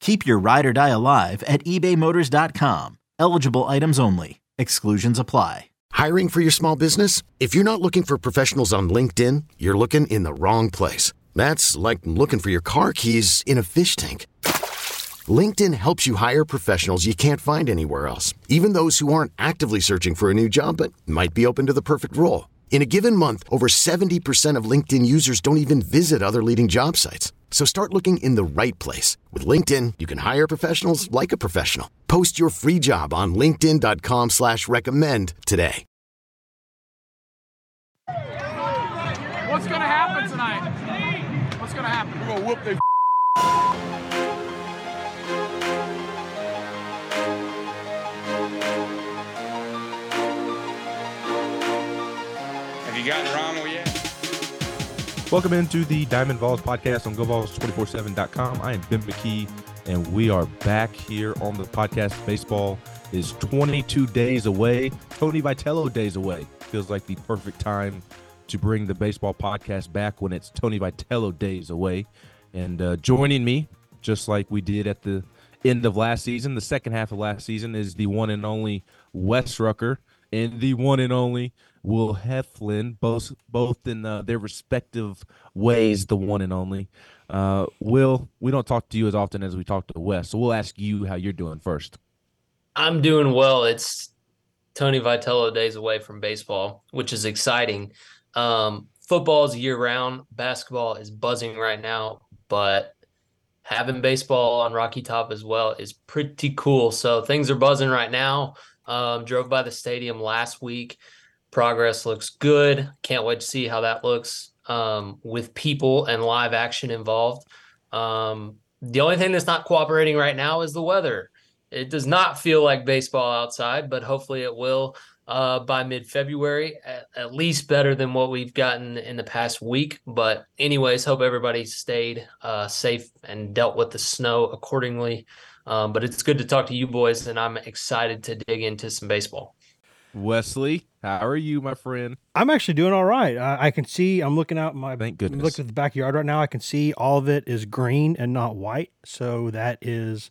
Keep your ride or die alive at ebaymotors.com. Eligible items only. Exclusions apply. Hiring for your small business? If you're not looking for professionals on LinkedIn, you're looking in the wrong place. That's like looking for your car keys in a fish tank. LinkedIn helps you hire professionals you can't find anywhere else, even those who aren't actively searching for a new job but might be open to the perfect role. In a given month, over 70% of LinkedIn users don't even visit other leading job sites. So start looking in the right place. With LinkedIn, you can hire professionals like a professional. Post your free job on linkedin.com slash recommend today. What's going to happen tonight? What's going to happen? We're going to whoop their Welcome into the Diamond Vols podcast on GoVols247.com. I am Ben McKee, and we are back here on the podcast. Baseball is 22 days away, Tony Vitello days away. Feels like the perfect time to bring the baseball podcast back when it's Tony Vitello days away. And uh, joining me, just like we did at the end of last season, the second half of last season, is the one and only Wes Rucker and the one and only Will Heflin, both both in uh, their respective ways, the one and only. Uh, Will, we don't talk to you as often as we talk to Wes, so we'll ask you how you're doing first. I'm doing well. It's Tony Vitello days away from baseball, which is exciting. Um, football is year round. Basketball is buzzing right now, but having baseball on Rocky Top as well is pretty cool. So things are buzzing right now. Um, drove by the stadium last week. Progress looks good. Can't wait to see how that looks um, with people and live action involved. Um, the only thing that's not cooperating right now is the weather. It does not feel like baseball outside, but hopefully it will uh, by mid February, at, at, least better than what we've gotten in the past week. But, anyways, hope everybody stayed uh, safe and dealt with the snow accordingly. Um, but it's good to talk to you boys, and I'm excited to dig into some baseball. Wesley, how are you, my friend? I'm actually doing all right. I, I can see. I'm looking out my. Thank goodness. Look at the backyard right now. I can see all of it is green and not white. So that is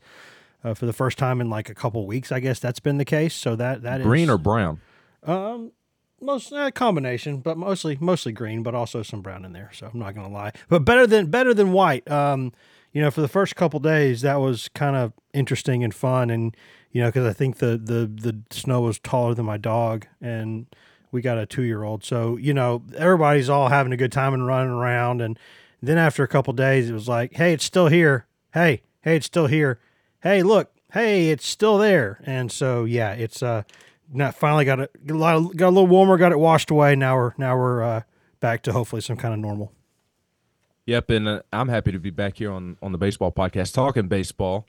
uh, for the first time in like a couple weeks. I guess that's been the case. So that that green is, or brown. Um, most uh, combination, but mostly mostly green, but also some brown in there. So I'm not gonna lie, but better than better than white. Um, you know, for the first couple days, that was kind of interesting and fun, and you know, because I think the the the snow was taller than my dog, and we got a two year old. So you know, everybody's all having a good time and running around, and then after a couple days, it was like, hey, it's still here. Hey, hey, it's still here. Hey, look, hey, it's still there. And so yeah, it's uh, now finally got a, got a little warmer, got it washed away. Now we're now we're uh, back to hopefully some kind of normal. Yep, and uh, I'm happy to be back here on on the baseball podcast talking baseball.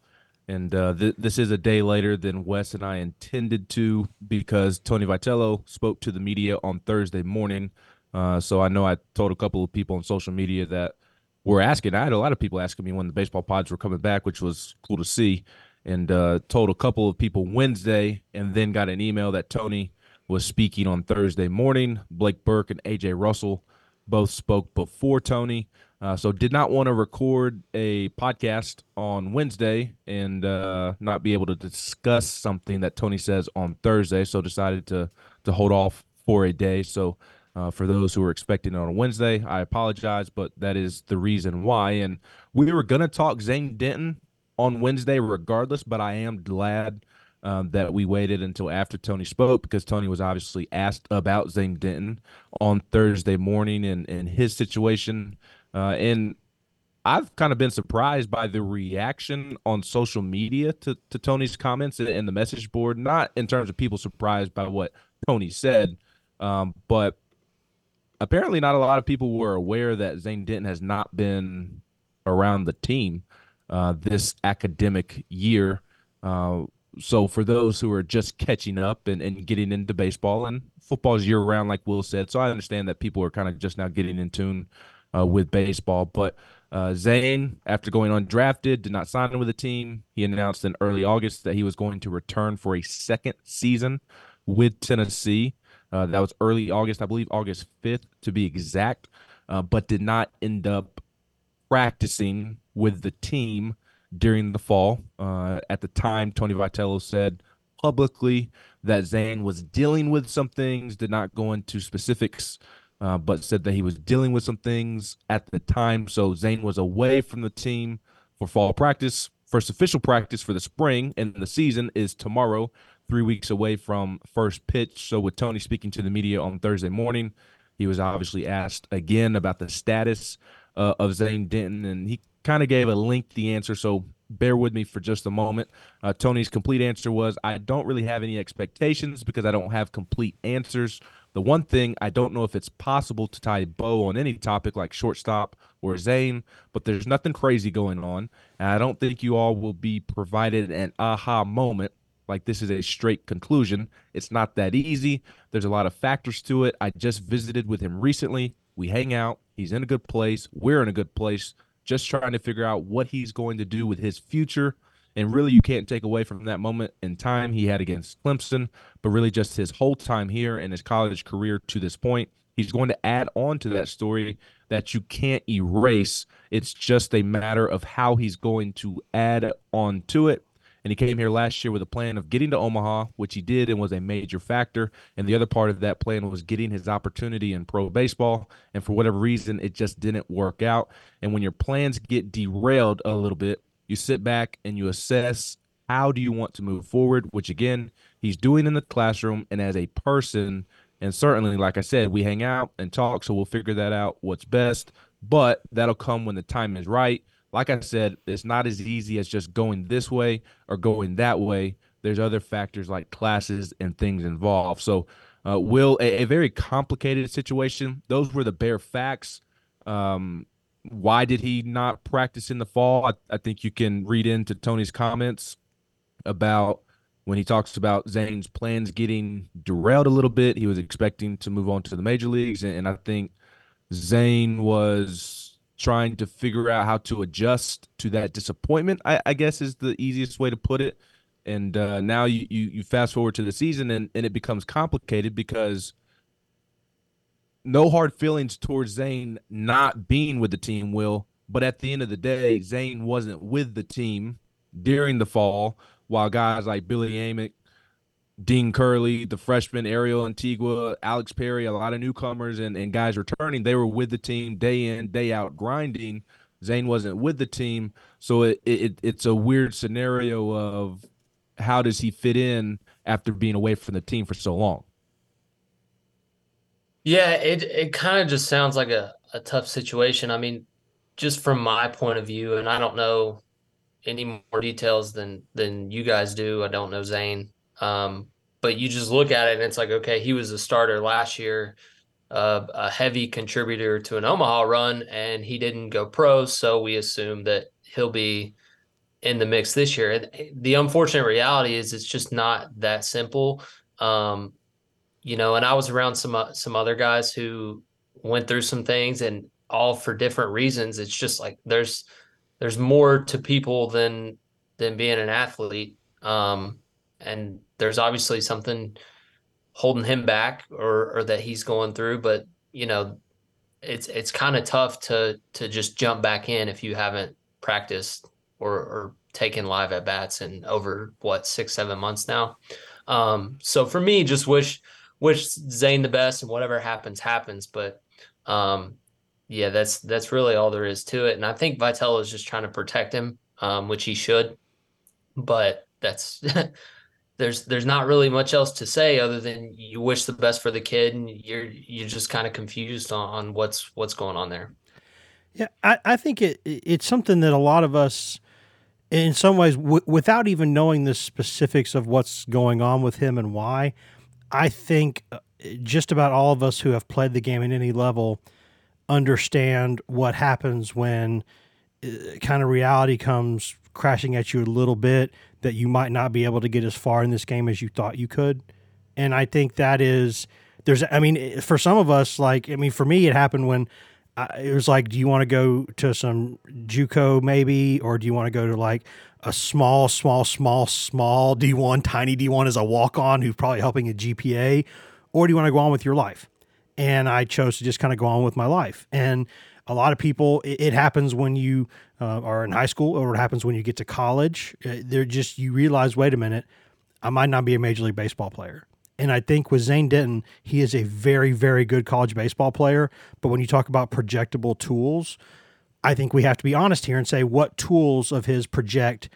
And uh, th- this is a day later than Wes and I intended to because Tony Vitello spoke to the media on Thursday morning. Uh, so I know I told a couple of people on social media that were asking. I had a lot of people asking me when the baseball pods were coming back, which was cool to see. And uh, told a couple of people Wednesday, and then got an email that Tony was speaking on Thursday morning. Blake Burke and AJ Russell both spoke before Tony. Uh, so did not want to record a podcast on Wednesday and uh, not be able to discuss something that Tony says on Thursday. So decided to to hold off for a day. So uh, for those who were expecting it on Wednesday, I apologize, but that is the reason why. And we were gonna talk Zane Denton on Wednesday regardless, but I am glad um, that we waited until after Tony spoke because Tony was obviously asked about Zane Denton on Thursday morning and, and his situation. Uh, and I've kind of been surprised by the reaction on social media to, to Tony's comments and the message board, not in terms of people surprised by what Tony said, um, but apparently not a lot of people were aware that Zane Denton has not been around the team uh, this academic year. Uh, so for those who are just catching up and, and getting into baseball and football's year round, like Will said, so I understand that people are kind of just now getting in tune uh, with baseball. But uh, Zane, after going undrafted, did not sign with the team. He announced in early August that he was going to return for a second season with Tennessee. Uh, that was early August, I believe August 5th to be exact, uh, but did not end up practicing with the team during the fall. Uh, at the time, Tony Vitello said publicly that Zane was dealing with some things, did not go into specifics, uh, but said that he was dealing with some things at the time. So Zane was away from the team for fall practice. First official practice for the spring and the season is tomorrow, three weeks away from first pitch. So, with Tony speaking to the media on Thursday morning, he was obviously asked again about the status uh, of Zane Denton, and he kind of gave a lengthy answer, so bear with me for just a moment. Uh, Tony's complete answer was I don't really have any expectations because I don't have complete answers. The one thing I don't know if it's possible to tie a bow on any topic like shortstop or Zane, but there's nothing crazy going on. And I don't think you all will be provided an aha moment like this is a straight conclusion. It's not that easy. There's a lot of factors to it. I just visited with him recently. We hang out. He's in a good place. We're in a good place just trying to figure out what he's going to do with his future. And really, you can't take away from that moment in time he had against Clemson, but really just his whole time here and his college career to this point. He's going to add on to that story that you can't erase. It's just a matter of how he's going to add on to it and he came here last year with a plan of getting to Omaha, which he did and was a major factor. And the other part of that plan was getting his opportunity in pro baseball. And for whatever reason, it just didn't work out. And when your plans get derailed a little bit, you sit back and you assess how do you want to move forward, which again, he's doing in the classroom and as a person. And certainly, like I said, we hang out and talk, so we'll figure that out what's best. But that'll come when the time is right like I said, it's not as easy as just going this way or going that way. There's other factors like classes and things involved. So, uh, will a, a, very complicated situation. Those were the bare facts. Um, why did he not practice in the fall? I, I think you can read into Tony's comments about when he talks about Zane's plans getting derailed a little bit. He was expecting to move on to the major leagues, and, and I think Zane was trying to figure out how to adjust to that disappointment. I, I guess is the easiest way to put it. And uh, now you, you you fast forward to the season and, and it becomes complicated because no hard feelings towards Zane not being with the team, Will. But at the end of the day, Zane wasn't with the team during the fall, while guys like Billy Amick Dean Curley, the freshman Ariel Antigua, Alex Perry, a lot of newcomers and, and guys returning. They were with the team day in, day out, grinding. Zane wasn't with the team, so it, it it's a weird scenario of how does he fit in after being away from the team for so long. Yeah, it it kind of just sounds like a, a tough situation. I mean, just from my point of view, and I don't know any more details than than you guys do. I don't know Zane um, but you just look at it and it's like, okay, he was a starter last year, uh, a heavy contributor to an Omaha run, and he didn't go pro. So we assume that he'll be in the mix this year. The unfortunate reality is it's just not that simple. Um, you know, and I was around some uh, some other guys who went through some things and all for different reasons. It's just like there's there's more to people than than being an athlete. Um, and there's obviously something holding him back or or that he's going through. But you know, it's it's kind of tough to to just jump back in if you haven't practiced or or taken live at bats in over what six seven months now. Um, so for me, just wish wish Zane the best and whatever happens happens. But um, yeah, that's that's really all there is to it. And I think Vitello is just trying to protect him, um, which he should. But that's there's there's not really much else to say other than you wish the best for the kid and you're you're just kind of confused on, on what's what's going on there. Yeah, I, I think it it's something that a lot of us, in some ways, w- without even knowing the specifics of what's going on with him and why, I think uh, just about all of us who have played the game at any level understand what happens when uh, kind of reality comes crashing at you a little bit that you might not be able to get as far in this game as you thought you could. And I think that is there's I mean for some of us like I mean for me it happened when I, it was like do you want to go to some JUCO maybe or do you want to go to like a small small small small D1 tiny D1 as a walk on who's probably helping a GPA or do you want to go on with your life? And I chose to just kind of go on with my life. And a lot of people, it, it happens when you uh, are in high school or it happens when you get to college. Uh, they're just, you realize, wait a minute, I might not be a Major League Baseball player. And I think with Zane Denton, he is a very, very good college baseball player. But when you talk about projectable tools, I think we have to be honest here and say what tools of his project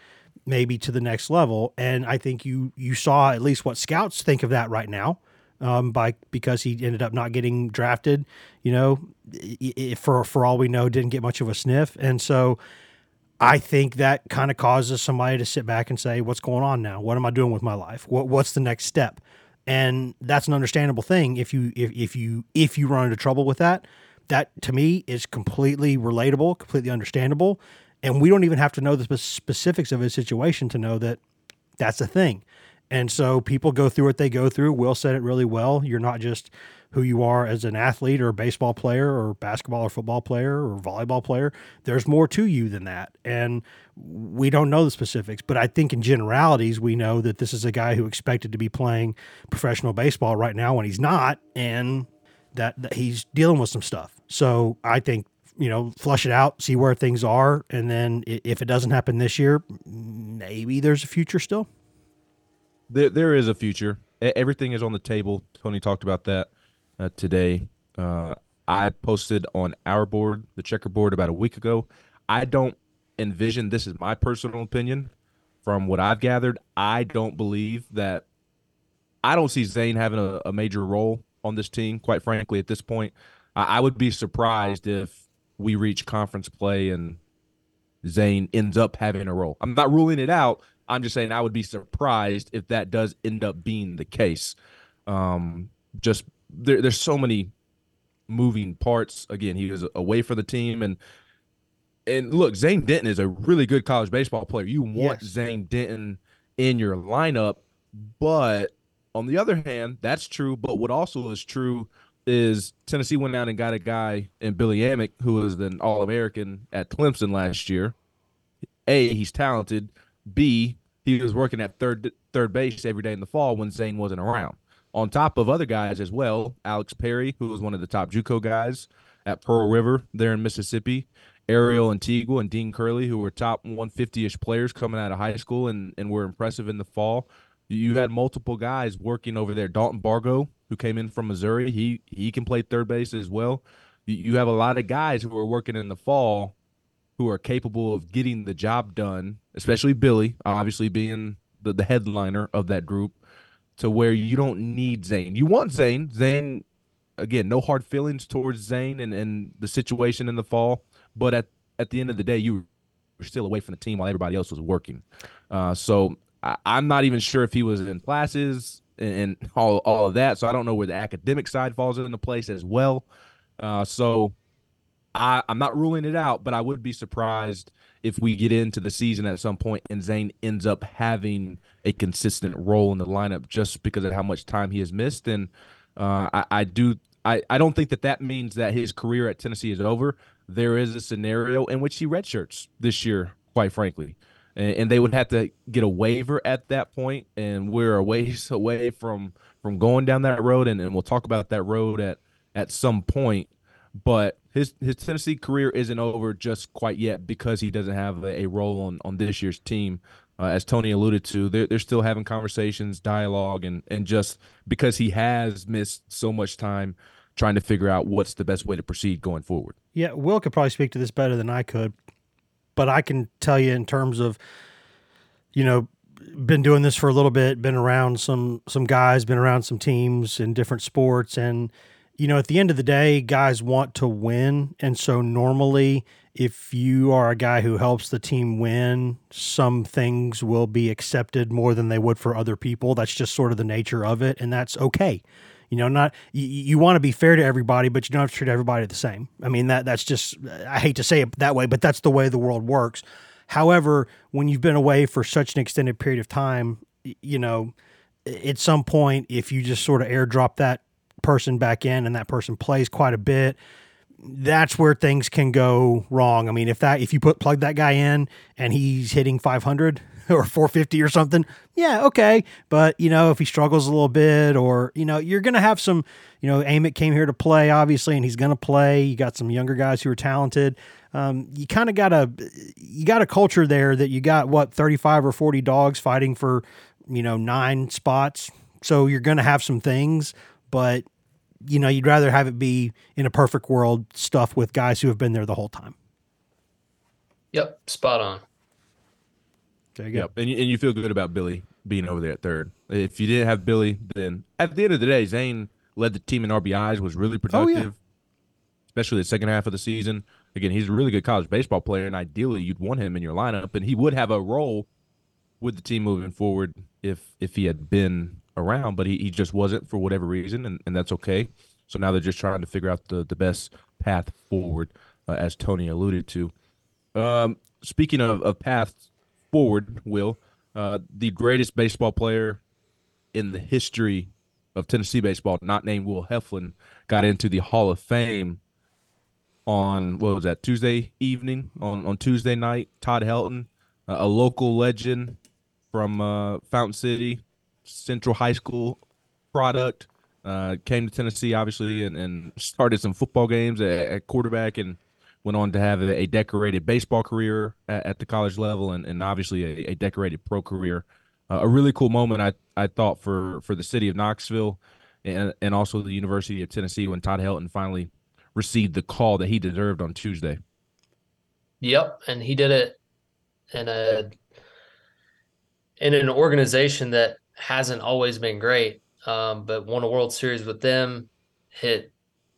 maybe to the next level. And I think you you saw at least what scouts think of that right now um, by because he ended up not getting drafted. You know, for for all we know, didn't get much of a sniff, and so I think that kind of causes somebody to sit back and say, "What's going on now? What am I doing with my life? What what's the next step?" And that's an understandable thing if you if, if you if you run into trouble with that. That to me is completely relatable, completely understandable, and we don't even have to know the specifics of his situation to know that that's a thing. And so people go through what they go through. Will said it really well. You're not just who you are as an athlete or a baseball player or basketball or football player or volleyball player. There's more to you than that. And we don't know the specifics, but I think in generalities, we know that this is a guy who expected to be playing professional baseball right now when he's not, and that, that he's dealing with some stuff. So I think you know, flush it out, see where things are, and then if it doesn't happen this year, maybe there's a future still there there is a future. Everything is on the table. Tony talked about that uh, today. Uh, I posted on our board, the checkerboard, about a week ago. I don't envision this is my personal opinion. From what I've gathered, I don't believe that. I don't see Zane having a, a major role on this team. Quite frankly, at this point, I, I would be surprised if we reach conference play and Zane ends up having a role. I'm not ruling it out, I'm just saying I would be surprised if that does end up being the case. Um, just there, there's so many moving parts. Again, he was away for the team, and and look, Zane Denton is a really good college baseball player. You want yes. Zane Denton in your lineup, but on the other hand, that's true. But what also is true is Tennessee went out and got a guy in Billy Amick, who was an All American at Clemson last year. A, he's talented. B, he was working at third third base every day in the fall when Zane wasn't around. On top of other guys as well, Alex Perry, who was one of the top JUCO guys at Pearl River there in Mississippi, Ariel Antigua and Dean Curley, who were top 150-ish players coming out of high school and, and were impressive in the fall. You had multiple guys working over there. Dalton Bargo, who came in from Missouri, he he can play third base as well. You have a lot of guys who are working in the fall who are capable of getting the job done, especially Billy, obviously being the, the headliner of that group, to where you don't need Zane. You want Zane. Zane, again, no hard feelings towards Zane and, and the situation in the fall. But at, at the end of the day, you were still away from the team while everybody else was working. Uh, so I, am not even sure if he was in classes and, and, all, all of that. So I don't know where the academic side falls into place as well. Uh, so I, I'm not ruling it out, but I would be surprised if we get into the season at some point and Zane ends up having a consistent role in the lineup just because of how much time he has missed. And uh, I, I do I, I don't think that that means that his career at Tennessee is over. There is a scenario in which he redshirts this year, quite frankly. and, and they would have to get a waiver at that point, and we're a ways away from from going down that road, and, and we'll talk about that road at at some point. But his his Tennessee career isn't over just quite yet because he doesn't have a, a role on, on this year's team. Uh, as Tony alluded to, they're, they're still having conversations, dialogue, and and just because he has missed so much time trying to figure out what's the best way to proceed going forward. Yeah, Will could probably speak to this better than I could, but I can tell you in terms of, you know, been doing this for a little bit, been around some some guys, been around some teams in different sports, and you know, at the end of the day, guys want to win, and so normally if you are a guy who helps the team win, some things will be accepted more than they would for other people. That's just sort of the nature of it, and that's okay. You know, not you, you want to be fair to everybody, but you don't have to treat everybody the same. I mean, that that's just I hate to say it that way, but that's the way the world works. However, when you've been away for such an extended period of time, you know, at some point, if you just sort of airdrop that person back in and that person plays quite a bit, that's where things can go wrong. I mean, if that if you put plug that guy in and he's hitting 500 or 450 or something, yeah, okay. But you know, if he struggles a little bit, or you know, you're gonna have some. You know, Amick came here to play, obviously, and he's gonna play. You got some younger guys who are talented. Um, you kind of got a you got a culture there that you got what 35 or 40 dogs fighting for you know nine spots. So you're gonna have some things, but you know, you'd rather have it be in a perfect world stuff with guys who have been there the whole time. Yep, spot on. There you go. Yep. And, you, and you feel good about Billy being over there at third. If you didn't have Billy, then at the end of the day, Zane led the team in RBIs, was really productive, oh, yeah. especially the second half of the season. Again, he's a really good college baseball player, and ideally you'd want him in your lineup, and he would have a role with the team moving forward if if he had been around, but he, he just wasn't for whatever reason, and, and that's okay. So now they're just trying to figure out the, the best path forward, uh, as Tony alluded to. Um, speaking of, of path forward, Will, uh, the greatest baseball player in the history of Tennessee baseball, not named Will Heflin, got into the Hall of Fame on what was that Tuesday evening on on Tuesday night. Todd Helton, uh, a local legend from uh, Fountain City, Central High School product. Uh, came to Tennessee, obviously, and, and started some football games at, at, quarterback and went on to have a, a decorated baseball career at, at, the college level and, and obviously a, a decorated pro career. Uh, a really cool moment, I, I thought, for, for the city of Knoxville and, and also the University of Tennessee when Todd Helton finally received the call that he deserved on Tuesday. Yep, and he did it in a in an organization that hasn't always been great, um, but won a World Series with them, hit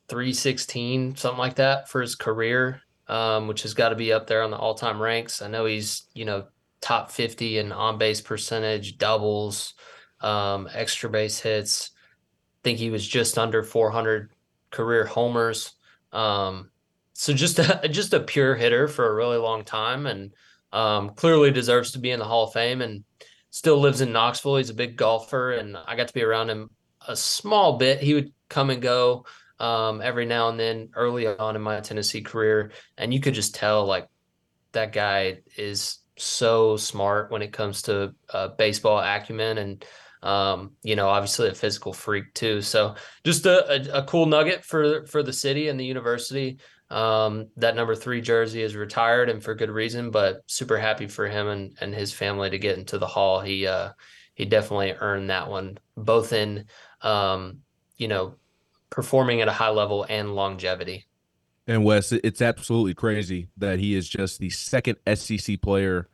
316, something like that for his career, um, which has got to be up there on the all time ranks. I know he's, you know, top 50 in on base percentage, doubles, um, extra base hits. I think he was just under 400 career homers. Um, so just a, just a pure hitter for a really long time and um, clearly deserves to be in the Hall of Fame. And still lives in Knoxville. He's a big golfer, and I got to be around him a small bit. He would come and go um, every now and then early on in my Tennessee career, and you could just tell like that guy is so smart when it comes to uh, baseball acumen and um, you know obviously a physical freak too so just a, a, a, cool nugget for for the city and the university um, that number three jersey is retired and for good reason, but super happy for him and, and his family to get into the hall. He uh, he definitely earned that one, both in um, you know performing at a high level and longevity. And Wes, it's absolutely crazy that he is just the second SEC player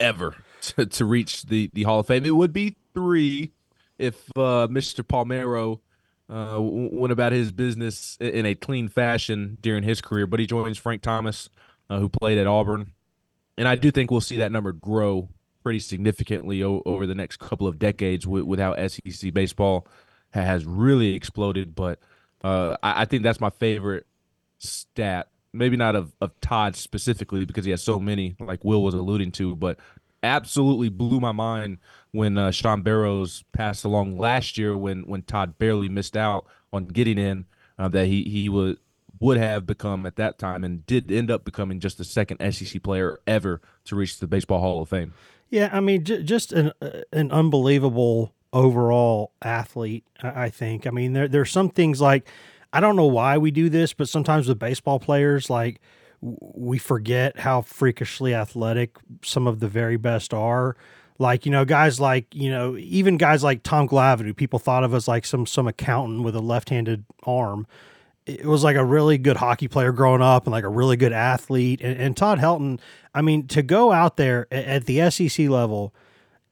ever to, to reach the the Hall of Fame. It would be three if uh, Mr. Palmeiro uh, went about his business in a clean fashion during his career, but he joins Frank Thomas, uh, who played at Auburn. And I do think we'll see that number grow pretty significantly o- over the next couple of decades with, with how SEC baseball has really exploded. But uh, I, I, think that's my favorite stat. Maybe not of, of Todd specifically because he has so many, like Will was alluding to, but absolutely blew my mind when uh, Sean Barrows passed along last year when when Todd barely missed out on getting in. Uh, that he he was would have become at that time and did end up becoming just the second SEC player ever to reach the Baseball Hall of Fame. Yeah, I mean, j- just an uh, an unbelievable overall athlete. I, I think. I mean, there there's some things like I don't know why we do this, but sometimes with baseball players, like we forget how freakishly athletic some of the very best are. Like, you know, guys like, you know, even guys like Tom Glavine, who people thought of as like some some accountant with a left-handed arm. It was like a really good hockey player growing up and like a really good athlete. And, and Todd Helton, I mean, to go out there at the SEC level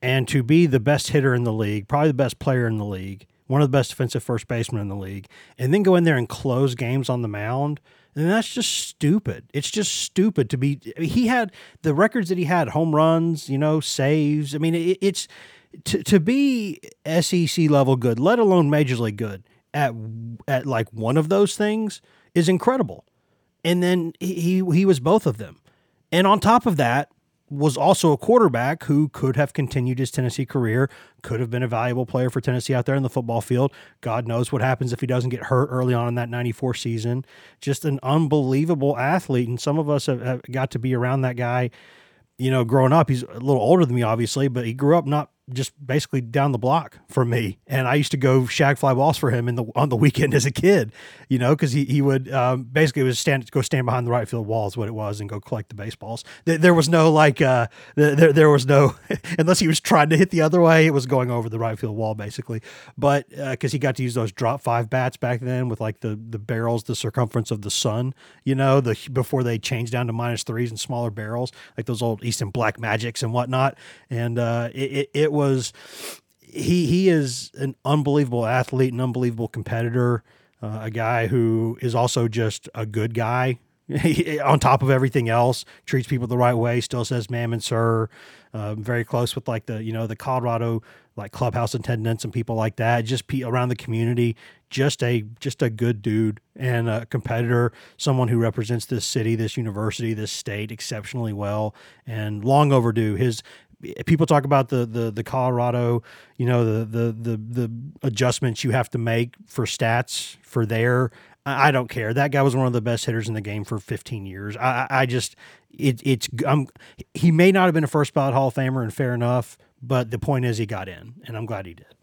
and to be the best hitter in the league, probably the best player in the league, one of the best defensive first basemen in the league, and then go in there and close games on the mound – and that's just stupid. It's just stupid to be. He had the records that he had: home runs, you know, saves. I mean, it, it's to to be SEC level good, let alone major league good at at like one of those things is incredible. And then he he was both of them. And on top of that, was also a quarterback who could have continued his Tennessee career, could have been a valuable player for Tennessee out there in the football field. God knows what happens if he doesn't get hurt early on in that 94 season. Just an unbelievable athlete. And some of us have, have got to be around that guy, you know, growing up. He's a little older than me, obviously, but he grew up not just basically down the block from me. And I used to go shag fly balls for him in the on the weekend as a kid, you know, because he, he would um, basically was stand go stand behind the right field wall is what it was and go collect the baseballs. There, there was no like uh, there there was no unless he was trying to hit the other way, it was going over the right field wall basically. But because uh, he got to use those drop five bats back then with like the the barrels the circumference of the sun, you know, the before they changed down to minus threes and smaller barrels like those old Easton Black Magics and whatnot, and uh, it, it, it was he he is an unbelievable athlete, an unbelievable competitor, uh, a guy who is also just a good guy. On top of everything else, treats people the right way. Still says "ma'am" and "sir." Uh, very close with like the you know the Colorado like clubhouse attendants and people like that. Just pe- around the community, just a just a good dude and a competitor, someone who represents this city, this university, this state exceptionally well, and long overdue. His people talk about the the the Colorado, you know, the the the the adjustments you have to make for stats for there. I don't care. That guy was one of the best hitters in the game for 15 years. I, I just, it, it's, I'm, he may not have been a first ballot Hall of Famer, and fair enough. But the point is, he got in, and I'm glad he did.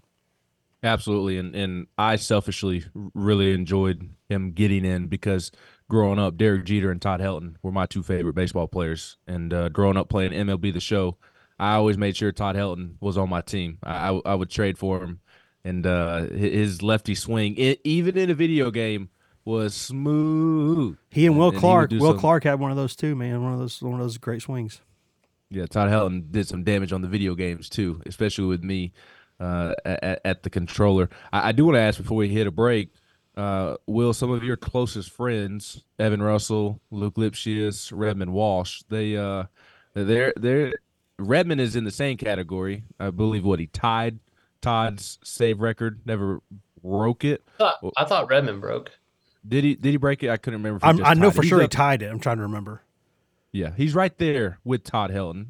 Absolutely, and and I selfishly really enjoyed him getting in because growing up, Derek Jeter and Todd Helton were my two favorite baseball players, and uh, growing up playing MLB the Show, I always made sure Todd Helton was on my team. I, I, I would trade for him, and uh, his lefty swing, it, even in a video game, was smooth. He and Will and, Clark. Will some, Clark had one of those too, man. One of those one of those great swings. Yeah, Todd Helton did some damage on the video games too, especially with me uh, at, at, the controller. I, I do want to ask before we hit a break. Uh, will some of your closest friends, Evan Russell, Luke Lipcius, Redmond Walsh, they uh, they're they're Redmond is in the same category. I believe what he tied Todd's save record, never broke it. I thought, I thought Redmond broke. Did he? Did he break it? I couldn't remember. i know for sure up, he tied it. I'm trying to remember. Yeah, he's right there with Todd Helton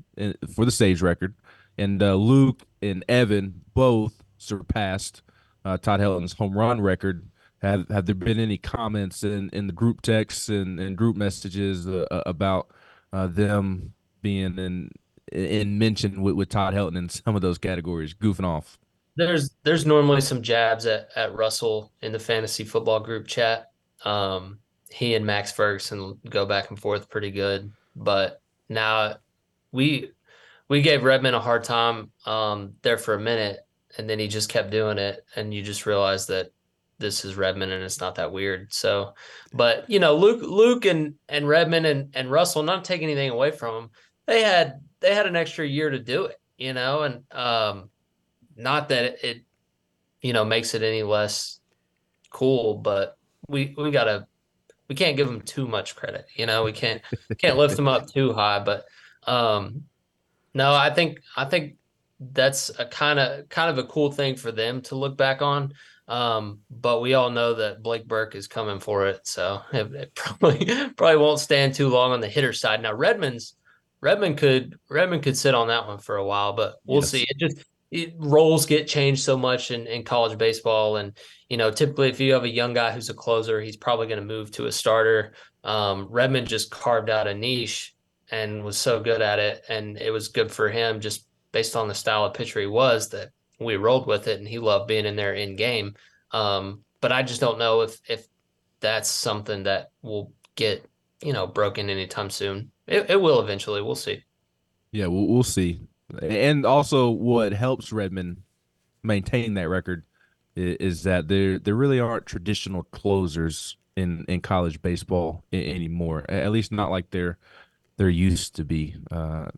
for the saves record, and uh, Luke and Evan both surpassed uh, Todd Helton's home run record. Have Have there been any comments in, in the group texts and, and group messages uh, about uh, them being in in mention with, with Todd Helton in some of those categories, goofing off. There's there's normally some jabs at, at Russell in the fantasy football group chat. Um, he and Max Ferguson go back and forth pretty good, but now we we gave Redmond a hard time um, there for a minute, and then he just kept doing it, and you just realize that this is Redmond and it's not that weird. So, but you know, Luke, Luke, and and Redmond and and Russell, not taking anything away from them, they had they had an extra year to do it, you know, and um, not that it, it, you know, makes it any less cool, but we we gotta we can't give them too much credit, you know, we can't can't lift them up too high, but um, no, I think I think that's a kind of kind of a cool thing for them to look back on. Um, but we all know that Blake Burke is coming for it, so it, it probably probably won't stand too long on the hitter side. Now Redmond's Redmond could Redmond could sit on that one for a while, but we'll yes. see. It just it, roles get changed so much in, in college baseball. And, you know, typically if you have a young guy who's a closer, he's probably going to move to a starter. Um, Redmond just carved out a niche and was so good at it. And it was good for him just based on the style of pitcher he was that we rolled with it and he loved being in there in game. Um, but I just don't know if, if that's something that will get, you know, broken anytime soon. It, it will eventually. We'll see. Yeah, we'll, we'll see. And also, what helps Redmond maintain that record is, is that there there really aren't traditional closers in, in college baseball anymore. At least not like there there used to be. Uh,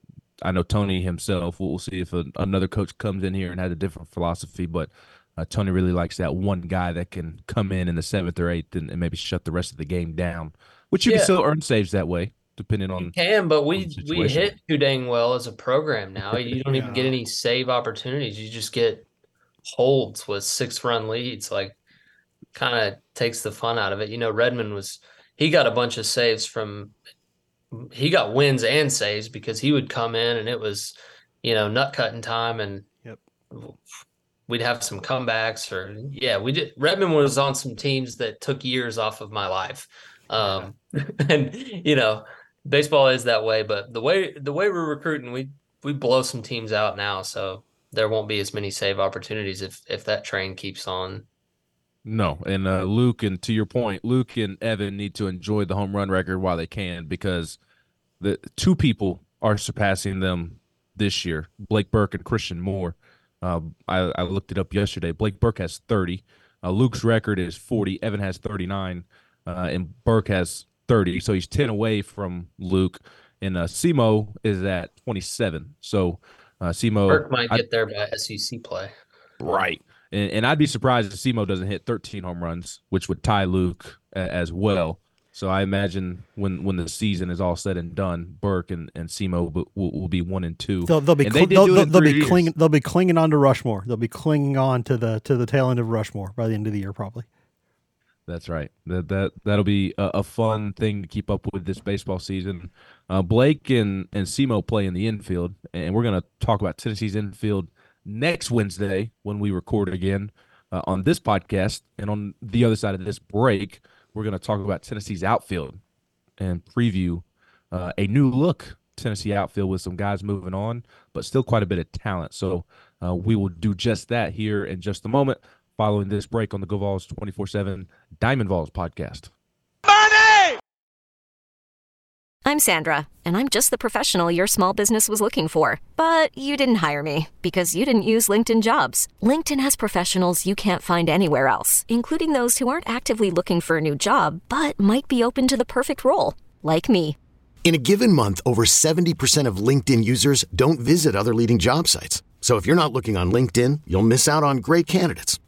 I know Tony himself. We'll see if a, another coach comes in here and has a different philosophy, but uh, Tony really likes that one guy that can come in in the seventh or eighth and, and maybe shut the rest of the game down, which you yeah. can still earn saves that way depending on. You can, but we we hit too dang well as a program now. You don't yeah. even get any save opportunities. You just get holds with six run leads. Like, kind of takes the fun out of it. You know, Redmond was he got a bunch of saves from. He got wins and saves because he would come in and it was, you know, nut cutting time and. Yep. We'd have some comebacks, or yeah, we did. Redmond was on some teams that took years off of my life, um, and you know, baseball is that way, but the way the way we're recruiting, we we blow some teams out now, so there won't be as many save opportunities if if that train keeps on. No, and uh, Luke, and to your point, Luke and Evan need to enjoy the home run record while they can because the two people are surpassing them this year: Blake Burke and Christian Moore. Uh, I, I, looked it up yesterday. Blake Burke has 30. Uh, Luke's record is 40. Evan has 39, uh, and Burke has 30. So he's 10 away from Luke. And uh, Simo is at 27. So uh, Simo. Burke might I, get there by SEC play. Right. And, and I'd be surprised if Simo doesn't hit 13 home runs, which would tie Luke as well. So I imagine when, when the season is all said and done, Burke and, and Simo will, will be one and two. They'll, they'll be cl- they will they'll, be clinging they'll be clinging on to Rushmore. They'll be clinging on to the to the tail end of Rushmore by the end of the year, probably. That's right. That that that'll be a, a, fun thing to keep up with this baseball season. Uh, Blake and and Simo play in the infield, and we're going to talk about Tennessee's infield next Wednesday when we record again uh, on this podcast. And on the other side of this break, we're going to talk about Tennessee's outfield and preview uh, a new look Tennessee outfield with some guys moving on, but still quite a bit of talent. So uh, we will do just that here in just a moment following this break on the GoVols 24 7 Diamond Vols podcast. Money! I'm Sandra, and I'm just the professional your small business was looking for. But you didn't hire me because you didn't use LinkedIn jobs. LinkedIn has professionals you can't find anywhere else, including those who aren't actively looking for a new job but might be open to the perfect role, like me. In a given month, over 70% of LinkedIn users don't visit other leading job sites. So if you're not looking on LinkedIn, you'll miss out on great candidates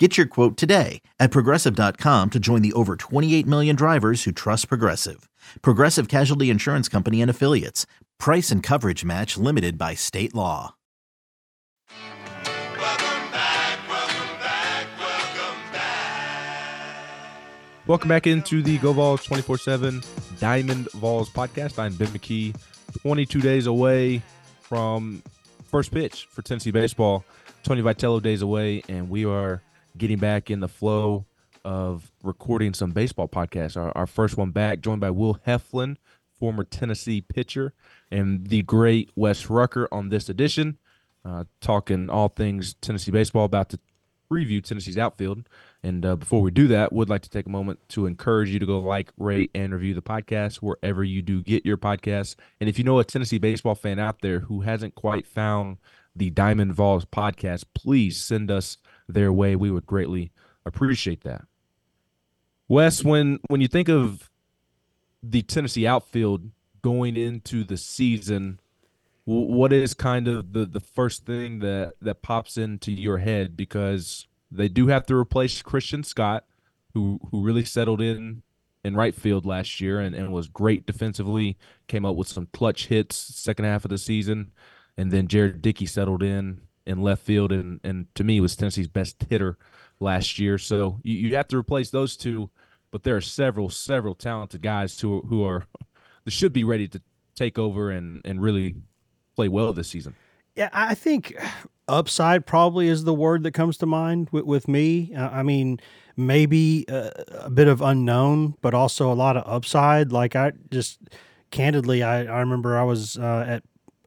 Get your quote today at progressive.com to join the over 28 million drivers who trust Progressive. Progressive Casualty Insurance Company and Affiliates. Price and coverage match limited by state law. Welcome back, welcome back, welcome back. Welcome back into the Go Vols 24 7 Diamond Vols podcast. I'm Ben McKee 22 days away from first pitch for Tennessee baseball. Tony Vitello days away, and we are getting back in the flow of recording some baseball podcasts. Our, our first one back, joined by Will Heflin, former Tennessee pitcher, and the great Wes Rucker on this edition. uh, talking all things Tennessee baseball, about to review Tennessee's outfield. And uh, before we do that, would like to take a moment to encourage you to go like, rate, and review the podcast wherever you do get your podcasts. And if you know a Tennessee baseball fan out there who hasn't quite found the Diamond Vols podcast, please send us their way. We would greatly appreciate that. Wes, when when you think of the Tennessee outfield going into the season, what is kind of the, the first thing that, that pops into your head? Because they do have to replace Christian Scott, who who really settled in in right field last year and, and was great defensively, came up with some clutch hits second half of the season. And then Jared Dickey settled in in left field and, and to me was Tennessee's best hitter last year. So you, you have to replace those two, but there are several, several talented guys who who are should be ready to take over and, and really play well this season. Yeah, I think upside probably is the word that comes to mind with, with me. Uh, I mean, maybe a, a, bit of unknown, but also a lot of upside. Like I just candidly, I, I remember I was uh, at,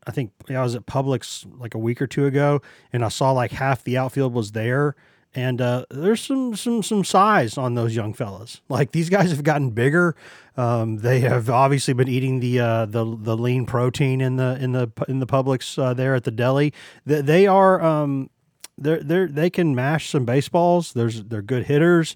I think I was at Publix like a week or two ago, and I saw like half the outfield was there and uh, there's some some some size on those young fellas. Like these guys have gotten bigger. Um, they have obviously been eating the uh, the the lean protein in the in the in the Publix uh, there at the deli. They, they are um, they're they they can mash some baseballs. There's they're good hitters.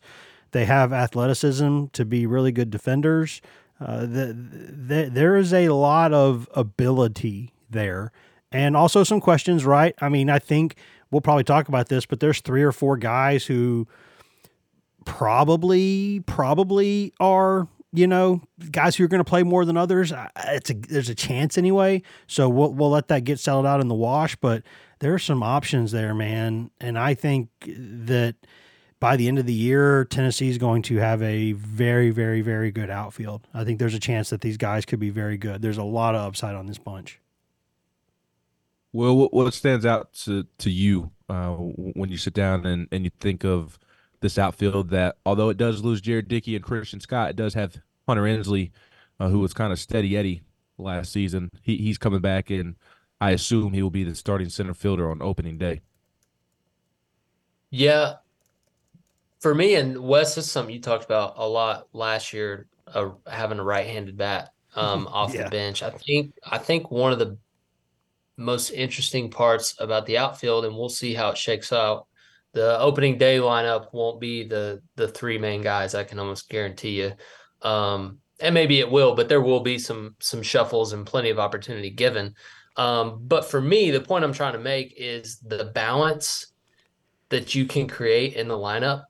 They have athleticism to be really good defenders. Uh, the, the, there is a lot of ability there, and also some questions. Right? I mean, I think we'll probably talk about this, but there's three or four guys who probably probably are you know guys who are going to play more than others. It's a there's a chance anyway, so we'll we'll let that get settled out in the wash. But there are some options there, man, and I think that by the end of the year, Tennessee is going to have a very, very, very good outfield. I think there's a chance that these guys could be very good. There's a lot of upside on this bunch. Well, what stands out to to you uh, when you sit down and, and you think of this outfield that although it does lose Jared Dickey and Christian Scott, it does have Hunter Ensley, uh, who was kind of steady Eddie last season. He, he's coming back, and I assume he will be the starting center fielder on opening day. Yeah, for me and Wes, this is something you talked about a lot last year, uh, having a right-handed bat um, off yeah. the bench. I think I think one of the most interesting parts about the outfield, and we'll see how it shakes out. The opening day lineup won't be the the three main guys. I can almost guarantee you. Um, and maybe it will, but there will be some some shuffles and plenty of opportunity given. Um, but for me, the point I'm trying to make is the balance that you can create in the lineup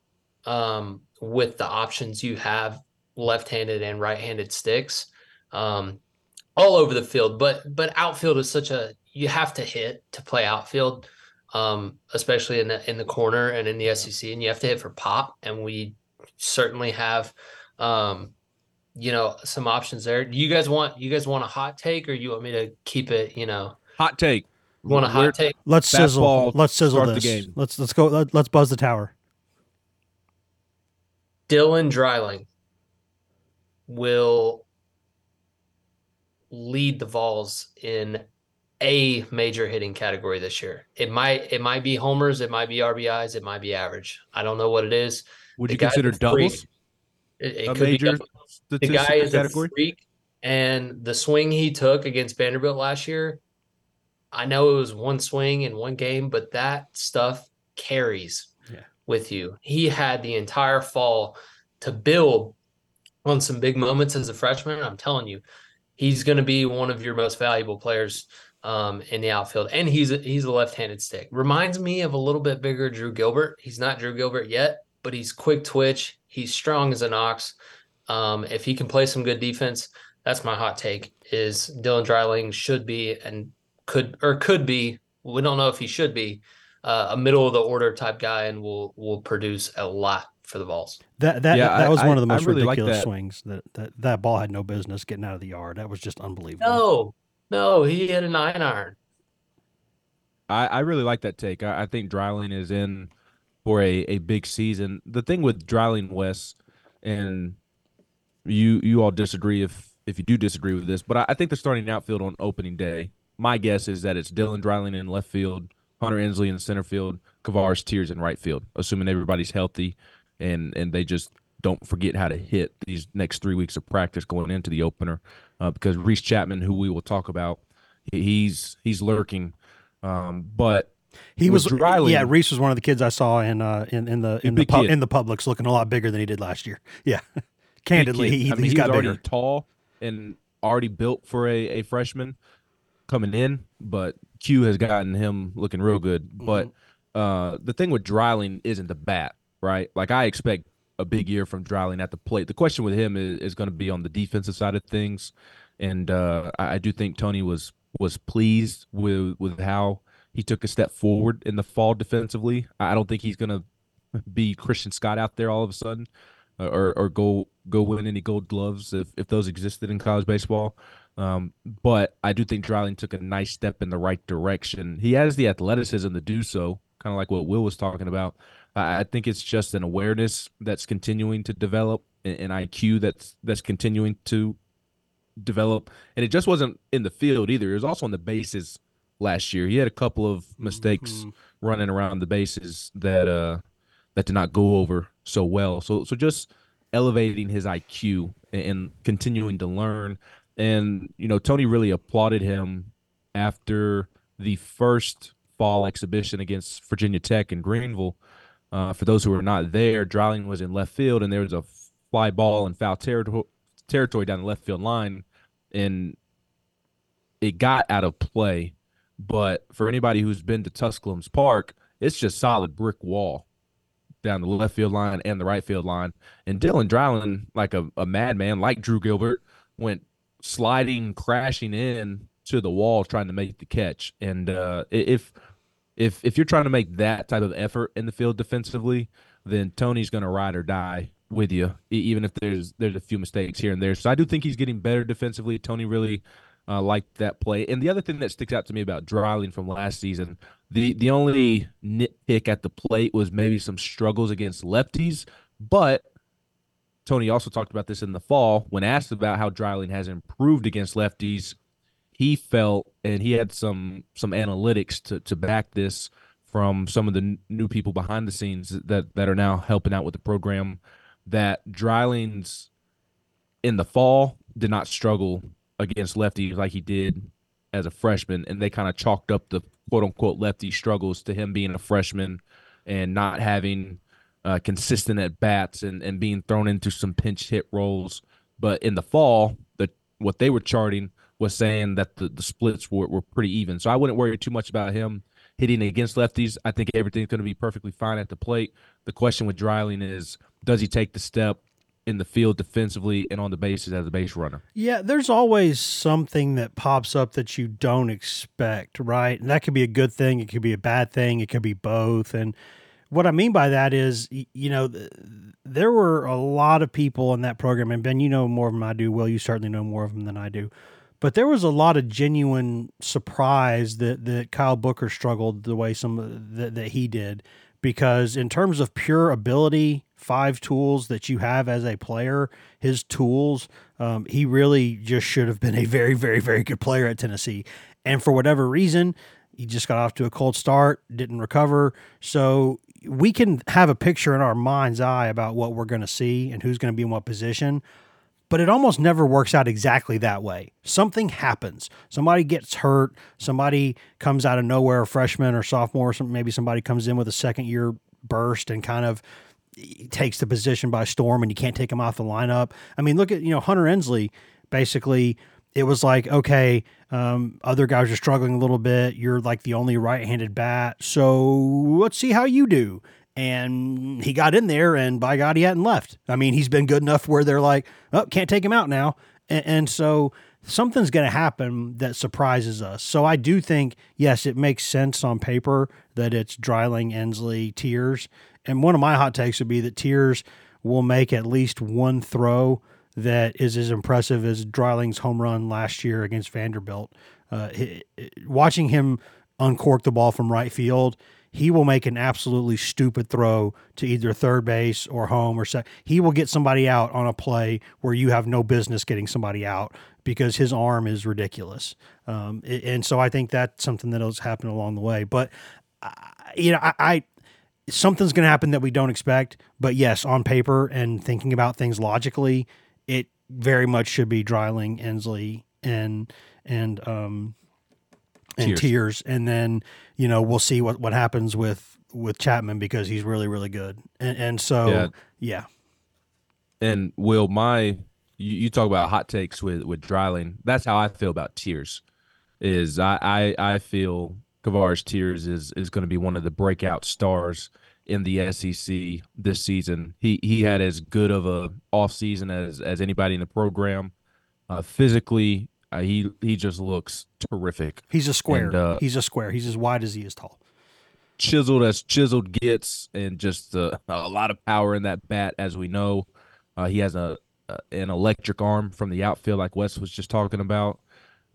um, with the options you have left-handed and right-handed sticks um, all over the field. But but outfield is such a you have to hit to play outfield, um, especially in the in the corner and in the SEC, and you have to hit for pop. And we certainly have, um, you know, some options there. Do you guys want you guys want a hot take, or you want me to keep it? You know, hot take. Want a hot take? Let's sizzle. Let's sizzle this. The game. Let's let's go. Let, let's buzz the tower. Dylan Dreiling will lead the Vols in a major hitting category this year. It might it might be homers, it might be RBIs, it might be average. I don't know what it is. Would the you consider doubles? It, it could major be the guy is category? a freak, and the swing he took against Vanderbilt last year. I know it was one swing in one game, but that stuff carries yeah. with you. He had the entire fall to build on some big moments as a freshman. I'm telling you, he's going to be one of your most valuable players um, in the outfield, and he's a, he's a left-handed stick. Reminds me of a little bit bigger Drew Gilbert. He's not Drew Gilbert yet, but he's quick twitch. He's strong as an ox. Um, if he can play some good defense, that's my hot take. Is Dylan Dreiling should be and could or could be. We don't know if he should be uh, a middle of the order type guy, and will will produce a lot for the Vols. That that yeah, that was I, one of the most really ridiculous like swings. That, that that ball had no business getting out of the yard. That was just unbelievable. No, no, he hit a nine iron. I, I really like that take. I, I think Dreiling is in for a, a big season. The thing with Dreiling Wes, and you you all disagree if if you do disagree with this, but I, I think the starting outfield on opening day. My guess is that it's Dylan Dreiling in left field, Hunter Ensley in center field, Kavares Tears in right field, assuming everybody's healthy and and they just don't forget how to hit these next three weeks of practice going into the opener. Uh, because Reese Chapman, who we will talk about, he's he's lurking. Um, but he was Dreiling, yeah. Reese was one of the kids I saw in uh, in in the in the pu- in the Publix, looking a lot bigger than he did last year. Yeah, candidly, he, I mean, he's got already bigger. tall and already built for a, a freshman coming in, but Q has gotten him looking real good. Mm-hmm. But uh, the thing with Dreiling isn't the bat, right? Like I expect a big year from Dreiling at the plate. The question with him is, is going to be on the defensive side of things, and uh, I, I, do think Tony was was pleased with with how he took a step forward in the fall defensively. I don't think he's going to be Christian Scott out there all of a sudden, or or go go win any Gold Gloves if if those existed in college baseball. Um, but I do think Dreiling took a nice step in the right direction. He has the athleticism to do so, kind of like what Will was talking about. I think it's just an awareness that's continuing to develop, an IQ that's that's continuing to develop, and it just wasn't in the field either. It was also on the bases last year. He had a couple of mistakes mm-hmm. running around the bases that uh that did not go over so well. So so just elevating his IQ and, and continuing to learn. And you know, Tony really applauded him after the first fall exhibition against Virginia Tech in Greenville uh, for those who were not there, Dreiling was in left field, and there was a fly ball and foul territory territory down the left field line, and it got out of play. But for anybody who's been to Tusculum's Park, it's just solid brick wall down the left field line and the right field line. And Dylan Dreiling, like a, a madman, like Drew Gilbert, went sliding, crashing in to the wall trying to make the catch. And uh, if – if if you're trying to make that type of effort in the field defensively, then Tony's going to ride or die with you, even if there's there's a few mistakes here and there. So I do think he's getting better defensively. Tony really uh, liked that play. And the other thing that sticks out to me about Dreiling from last season, the the only nitpick at the plate was maybe some struggles against lefties, but Tony also talked about this in the fall when asked about how Dreiling has improved against lefties he felt, and he had some some analytics to to back this from some of the n- new people behind the scenes that that are now helping out with the program. That Dreiling's in the fall did not struggle against lefties like he did as a freshman, and they kind of chalked up the quote unquote lefty struggles to him being a freshman and not having uh, consistent at bats and, and being thrown into some pinch hit roles. But in the fall, the what they were charting was saying that the, the splits were, were pretty even. So I wouldn't worry too much about him hitting against lefties. I think everything's going to be perfectly fine at the plate. The question with Dreiling is does he take the step in the field defensively and on the bases as a base runner? Yeah, there's always something that pops up that you don't expect, right? And that could be a good thing, it could be a bad thing, it could be both. And what I mean by that is, you know, there were a lot of people in that program, and Ben, you know more of them I do. Will, you certainly know more of them than I do but there was a lot of genuine surprise that that Kyle Booker struggled the way some that, that he did. Because in terms of pure ability five tools that you have as a player his tools um, he really just should have been a very very very good player at tennessee. And for whatever reason he just got off to a cold start didn't recover. So we can have a picture in our mind's eye about what we're going to see and who's going to be in what position but it almost never works out exactly that way. Something happens. Somebody gets hurt. Somebody comes out of nowhere, a freshman or sophomore, or maybe somebody comes in with a second year burst and kind of takes the position by storm and you can't take him off the lineup. I mean, look at, you know, Hunter Ensley basically it was like, okay, um, other guys are struggling a little bit. You're like the only right handed bat. So let's see how you do and he got in there, and by God, he hadn't left. I mean, he's been good enough where they're like, oh, can't take him out now. And, and so something's going to happen that surprises us. So I do think, yes, it makes sense on paper that it's Dreiling, Ensley, Tears. And one of my hot takes would be that Tears will make at least one throw that is as impressive as Dreiling's home run last year against Vanderbilt. Uh, watching him uncork the ball from right field he will make an absolutely stupid throw to either third base or home or set. He will get somebody out on a play where you have no business getting somebody out because his arm is ridiculous. Um, and so I think that's something that has happened along the way. But you know, I, I something's going to happen that we don't expect. But yes, on paper and thinking about things logically, it very much should be Dreiling, Ensley, and and um and Tears. Tears, and then you know we'll see what what happens with with Chapman because he's really really good, and and so Yeah. yeah, And Will, my you, you talk about hot takes with with Dreiling. That's how I feel about Tears. Is I I, I feel Kavares Tears is is going to be one of the breakout stars in the SEC this season. He he had as good of a off season as as anybody in the program. Uh, physically, uh, he he just looks terrific. he's a square. And, uh, he's a square. He's as wide as he is tall. chiseled as chiseled gets, and just uh, a lot of power in that bat, as we know. Uh, he has a, an electric arm from the outfield, like Wes was just talking about,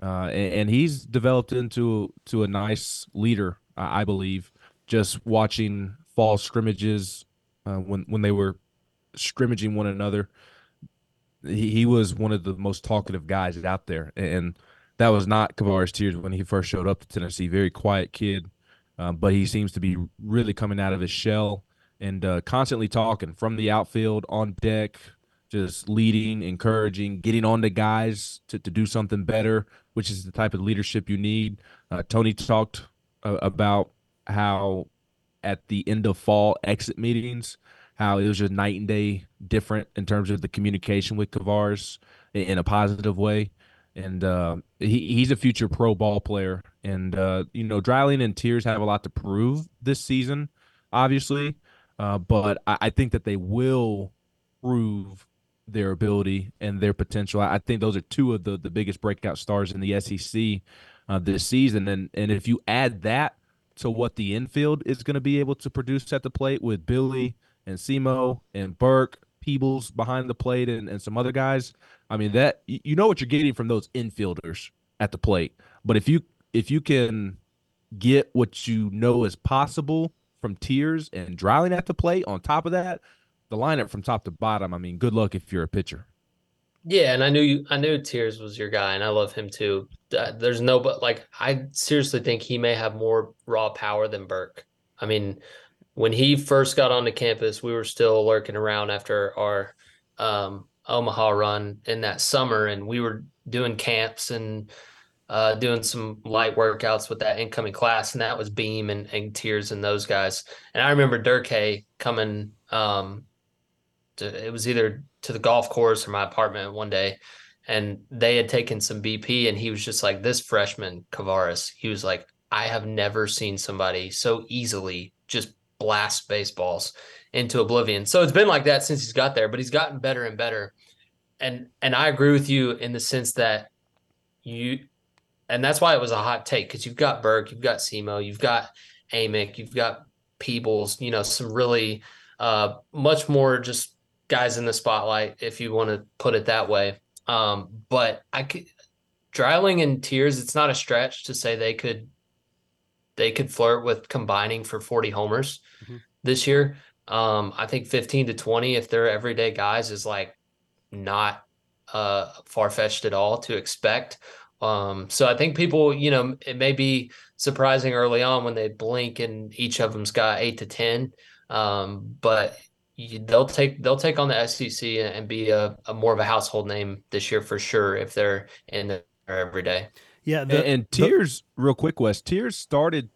uh, and, and he's developed into to a nice leader, I I believe. Just watching fall scrimmages uh, when when they were scrimmaging one another, he, he was one of the most talkative guys out there, and that was not Kavares Tears when he first showed up to Tennessee. Very quiet kid, um, but he seems to be really coming out of his shell and uh, constantly talking from the outfield on deck, just leading, encouraging, getting on to guys to, to do something better, which is the type of leadership you need. Uh, Tony talked uh, about how at the end of fall exit meetings, how it was just night and day different in terms of the communication with Kavares in, a positive way. And uh, he, he's a future pro ball player. And, uh, you know, Dreiling and Tears have a lot to prove this season, obviously. Uh, but I, I think that they will prove their ability and their potential. I, I think those are two of the, the biggest breakout stars in the SEC uh, this season. And, and if you add that to what the infield is going to be able to produce at the plate with Billy and Simo and Burke, Peebles behind the plate, and, and some other guys. I mean that you know what you're getting from those infielders at the plate. But if you if you can get what you know is possible from Tears and Dreiling at the plate, on top of that, the lineup from top to bottom. I mean, good luck if you're a pitcher. Yeah, and I knew you. I knew Tears was your guy, and I love him too. There's no, but like I seriously think he may have more raw power than Burke. I mean, when he first got onto campus, we were still lurking around after our um, Omaha run in that summer, and we were doing camps and uh, doing some light workouts with that incoming class, and that was Beam and, and Tears and those guys. And I remember Durkay coming. Um, to, it was either to the golf course or my apartment one day, and they had taken some BP, and he was just like, "This freshman Kavares," he was like, "I have never seen somebody so easily just blast baseballs into oblivion." So it's been like that since he's got there, but he's gotten better and better. And and I agree with you in the sense that you, and that's why it was a hot take because you've got Burke, you've got Semo, you've got Amick, you've got Peebles, you know, some really uh, much more just guys in the spotlight, if you want to put it that way. Um, but I could Dreiling and Tears, it's not a stretch to say they could they could flirt with combining for 40 homers Mhm. this year. Um, I think 15 to 20, if they're everyday guys, is like not uh far fetched at all to expect. Um, so I think people, you know, it may be surprising early on when they blink and each of them's got eight to 10. Um, but you, they'll take they'll take on the SEC and, and be a, a more of a household name this year for sure if they're in there every day. Yeah, And, the, and the- Tears, real quick, Wes. Tears started,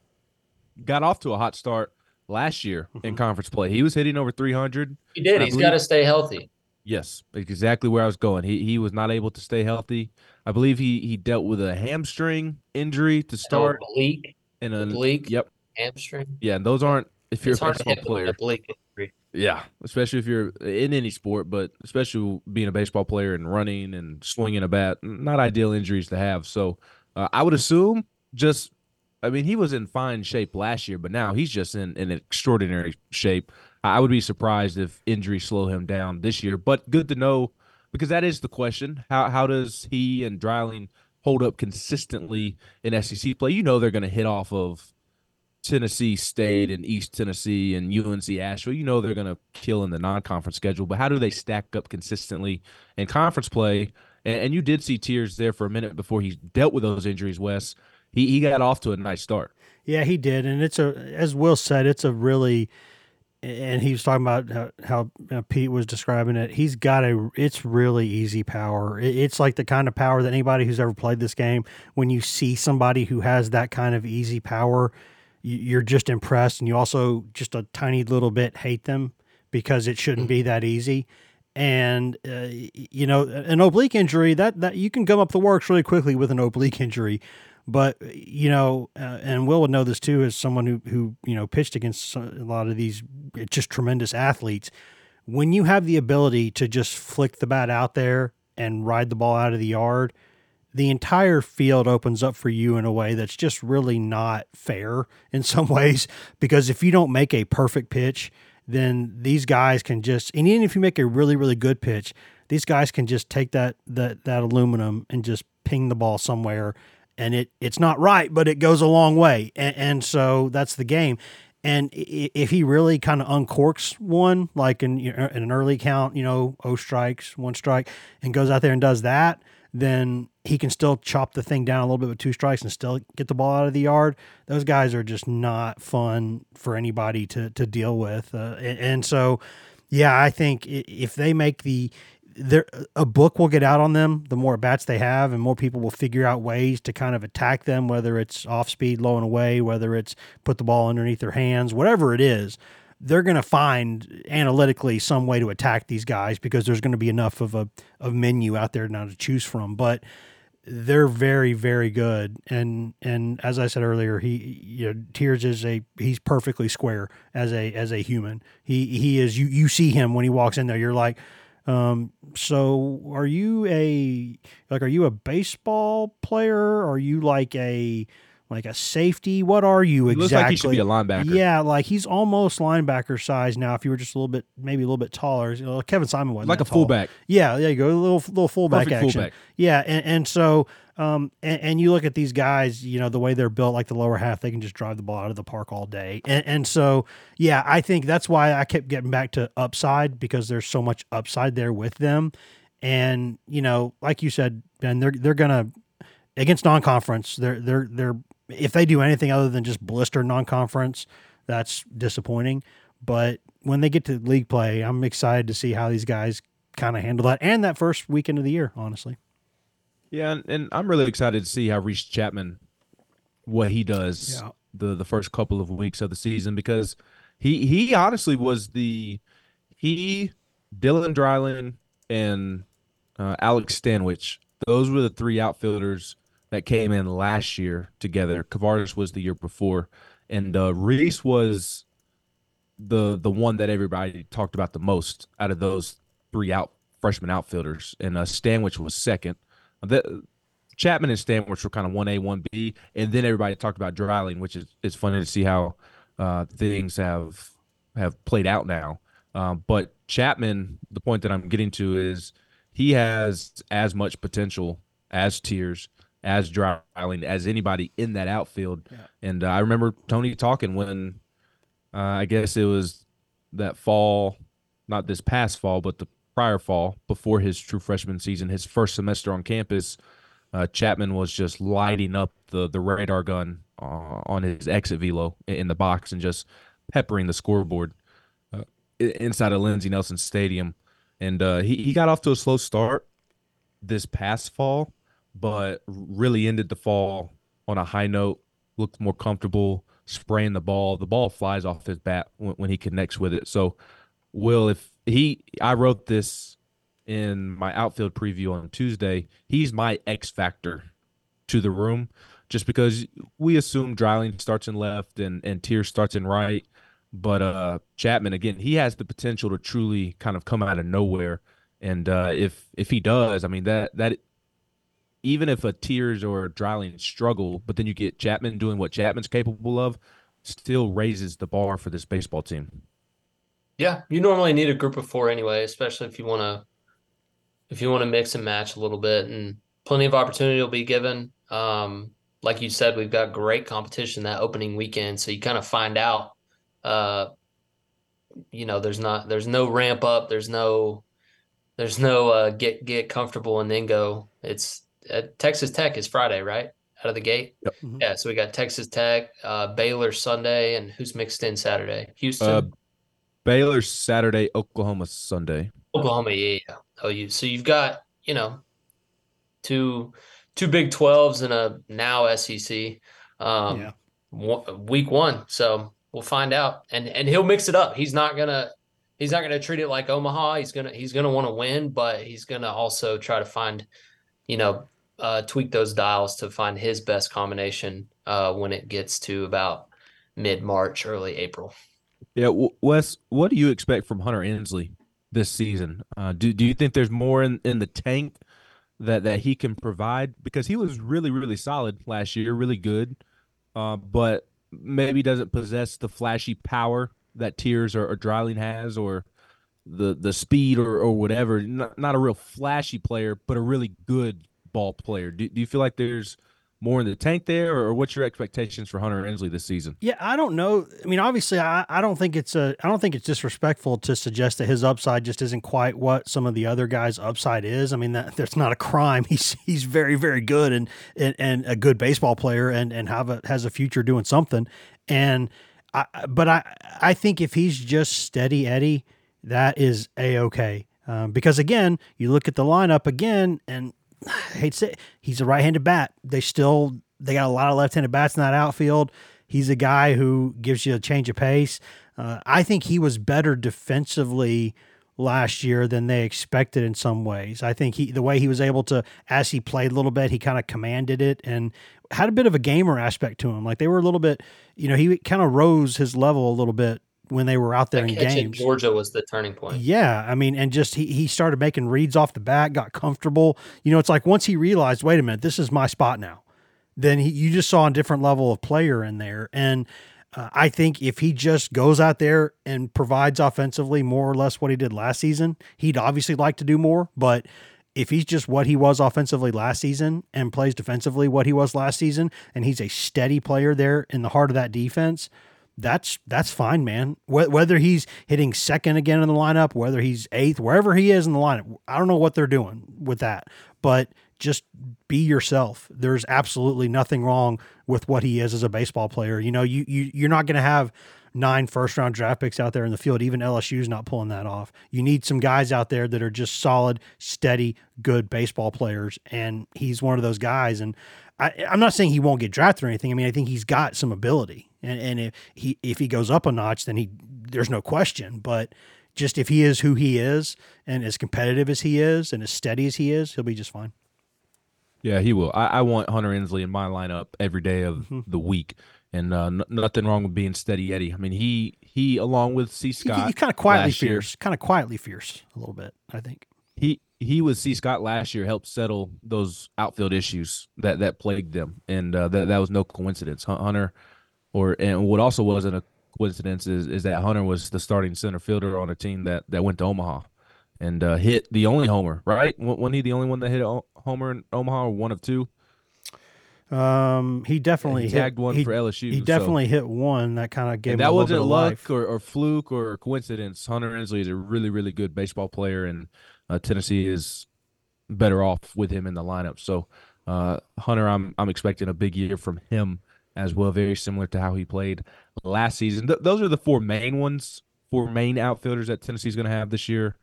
got off to a hot start last year in mm-hmm. conference play. He was hitting over 300. He did. He's got to stay healthy. Yes, exactly where I was going. He he was not able to stay healthy. I believe he he dealt with a hamstring injury to start oblique, And a oblique, Yep. hamstring. Yeah, and those aren't if you're It's a baseball hit with an player. oblique injury. Yeah, especially if you're in any sport, but especially being a baseball player and running and swinging a bat, not ideal injuries to have. So uh, I would assume just, I mean, he was in fine shape last year, but now he's just in, in extraordinary shape. I would be surprised if injuries slow him down this year, but good to know because that is the question. How how does he and Dreiling hold up consistently in SEC play? You know they're going to hit off of Tennessee State and East Tennessee and UNC Asheville, you know they're going to kill in the non-conference schedule. But how do they stack up consistently in conference play? And, and you did see Tears there for a minute before he dealt with those injuries, Wes. he he got off to a nice start. Yeah, he did, and it's a as Will said, it's a really, and he was talking about how, how uh, Pete was describing it. He's got a, it's really easy power. It's like the kind of power that anybody who's ever played this game, when you see somebody who has that kind of easy power, you're just impressed, and you also just a tiny little bit hate them because it shouldn't be that easy. And uh, you know, an oblique injury that that you can gum up the works really quickly with an oblique injury. But you know, uh, and Will would know this too, as someone who who you know pitched against a lot of these just tremendous athletes. When you have the ability to just flick the bat out there and ride the ball out of the yard, the entire field opens up for you in a way that's just really not fair in some ways. Because if you don't make a perfect pitch, then these guys can just, and even if you make a really really good pitch, these guys can just take that that that aluminum and just ping the ball somewhere and it it's not right, but it goes a long way, and, and so that's the game. And if he really kind of uncorks one, like in, in an early count, you know, oh strikes, one strike, and goes out there and does that, then he can still chop the thing down a little bit with two strikes and still get the ball out of the yard. Those guys are just not fun for anybody to to deal with, uh, and, and so yeah, I think if they make the there a book will get out on them the more bats they have and more people will figure out ways to kind of attack them whether it's off speed low and away whether it's put the ball underneath their hands whatever it is they're going to find analytically some way to attack these guys because there's going to be enough of a of menu out there now to choose from. But they're very very good. And and as i said earlier he you know Tears is a he's perfectly square as a as a human. He he is you you see him when he walks in there. You're like um, so are you a like are you a baseball player? Are you like a like a safety? What are you exactly? Looks like he should be a linebacker. Yeah, like he's almost linebacker size now. If you were just a little bit, maybe a little bit taller, you know, Kevin Simon was like a tall. fullback. Yeah, there you go, a little little fullback Perfect action. fullback. Yeah, and, and so um, and, and, you look at these guys, you know, the way they're built, like the lower half, they can just drive the ball out of the park all day. And, and so, yeah, I think that's why I kept getting back to upside because there's so much upside there with them. And, you know, like you said, Ben, they're, they're going to, against non conference, they're, they're, they're, if they do anything other than just blister non conference, that's disappointing. But when they get to league play, I'm excited to see how these guys kind of handle that and that first weekend of the year, honestly. Yeah, and, and I'm really excited to see how Reese Chapman, what he does yeah. the the first couple of weeks of the season because he he honestly was the he Dylan Dreiling and uh, Alex Stanwich. Those were the three outfielders that came in last year together. Kavares was the year before, and uh, Reese was the the one that everybody talked about the most out of those three out freshman outfielders, and uh, Stanwich was second. The, Chapman and Stanwich were kind of one A, one B, and then everybody talked about Dreiling, which is it's funny to see how uh, things have have played out now. Um, but Chapman, the point that I'm getting to is he has as much potential as Tears, as Dreiling, as anybody in that outfield. Yeah. And uh, I remember Tony talking when uh, I guess it was that fall, not this past fall, but the prior fall before his true freshman season, his first semester on campus, uh, Chapman was just lighting up the the radar gun uh, on his exit velo in the box and just peppering the scoreboard uh, inside of Lindsey Nelson Stadium. And uh, he he got off to a slow start this past fall, but really ended the fall on a high note. Looked more comfortable spraying the ball. The ball flies off his bat when, when he connects with it. So, Will, if he I wrote this in my outfield preview on Tuesday. He's my X factor to the room just because we assume Dreiling starts in left and and Tears starts in right. But uh Chapman again, he has the potential to truly kind of come out of nowhere. And uh if if he does, I mean that that even if a Tears or a Dreiling struggle, but then you get Chapman doing what Chapman's capable of, still raises the bar for this baseball team. Yeah, you normally need a group of four anyway, especially if you want to if you want to mix and match a little bit, and plenty of opportunity will be given. Um, like you said, we've got great competition that opening weekend, so you kind of find out. Uh, you know, there's not there's no ramp up, there's no there's no uh, get get comfortable and then go. It's uh, Texas Tech is Friday, right? out of the gate. Yep. Mhm. Yeah, so we got Texas Tech, uh, Baylor Sunday, and who's mixed in Saturday? Houston, Uh, Baylor Saturday, Oklahoma Sunday. Oklahoma. Yeah, yeah. Oh, you. So you've got you know two two Big Twelves and a now SEC. Um, Yeah. one, week one. So we'll find out, and and he'll mix it up. He's not gonna he's not gonna treat it like Omaha. He's gonna he's gonna want to win, but he's gonna also try to find, you know, uh, tweak those dials to find his best combination uh, when it gets to about mid March, early April. Yeah, Wes, what do you expect from Hunter Ensley this season? Uh, do do you think there's more in, in the tank that that he can provide? Because he was really really solid last year, really good, uh, but maybe doesn't possess the flashy power that Tears or, or Dreiling has, or the the speed or or whatever. Not, not a real flashy player, but a really good ball player. Do, do you feel like there's more in the tank there, or what's your expectations for Hunter Ensley this season? Yeah, I don't know. I mean, obviously, I, I don't think it's a I don't think it's disrespectful to suggest that his upside just isn't quite what some of the other guys' upside is. I mean, that that's not a crime. He's he's very very good and and, and a good baseball player and and have a has a future doing something. And I but I I think if he's just steady Eddie, that is a okay. Um, because again, you look at the lineup again, and I hate to say it, he's a right-handed bat. They still they got a lot of left-handed bats in that outfield. He's a guy who gives you a change of pace. Uh, I think he was better defensively last year than they expected in some ways. I think he the way he was able to as he played a little bit, he kind of commanded it and had a bit of a gamer aspect to him. Like they were a little bit, you know, he kind of rose his level a little bit when they were out there in games. Georgia was the turning point. Yeah, I mean, and just he he started making reads off the bat, got comfortable. You know, it's like once he realized, wait a minute, this is my spot now. Then he, you just saw a different level of player in there, and uh, I think if he just goes out there and provides offensively more or less what he did last season, he'd obviously like to do more, but. If he's just what he was offensively last season and plays defensively what he was last season, and he's a steady player there in the heart of that defense, that's that's fine, man. Whether he's hitting second again in the lineup, whether he's eighth, wherever he is in the lineup, I don't know what they're doing with that, but just be yourself. There's absolutely nothing wrong with what he is as a baseball player. You know, you, you you're not going to have nine first round draft picks out there in the field. Even LSU's not pulling that off. You need some guys out there that are just solid, steady, good baseball players, and he's one of those guys. And I, I'm not saying he won't get drafted or anything. I mean, I think he's got some ability, and, and if he if he goes up a notch, then he there's no question. But just if he is who he is and as competitive as he is and as steady as he is, he'll be just fine. Yeah, he will. I, I want Hunter Ensley in my lineup every day of Mm-hmm. the week, and uh, n- nothing wrong with being steady Eddie. I mean, he he along with C He, Scott, he's kind of quietly fierce, kind of quietly fierce a little bit. I think. he he was C Scott last year helped settle those outfield issues that that plagued them, and uh, that that was no coincidence. Hunter, or and what also wasn't a coincidence is is that Hunter was the starting center fielder on a team that that went to Omaha, and uh, hit the only homer. Right? Wa- Wasn't he the only one that hit a homer in Omaha, or one of two? Um, he definitely he hit, one he- for LSU, He so- definitely hit one that kind of gave And him a that wasn't luck life. or, or fluke or coincidence. Hunter Ensley is a really, really good baseball player, and uh, Tennessee is better off with him in the lineup. So, uh, Hunter, I'm I'm expecting a big year from him as well, very similar to how he played last season. Th- those are the four main ones, four main outfielders that Tennessee's going to have this year.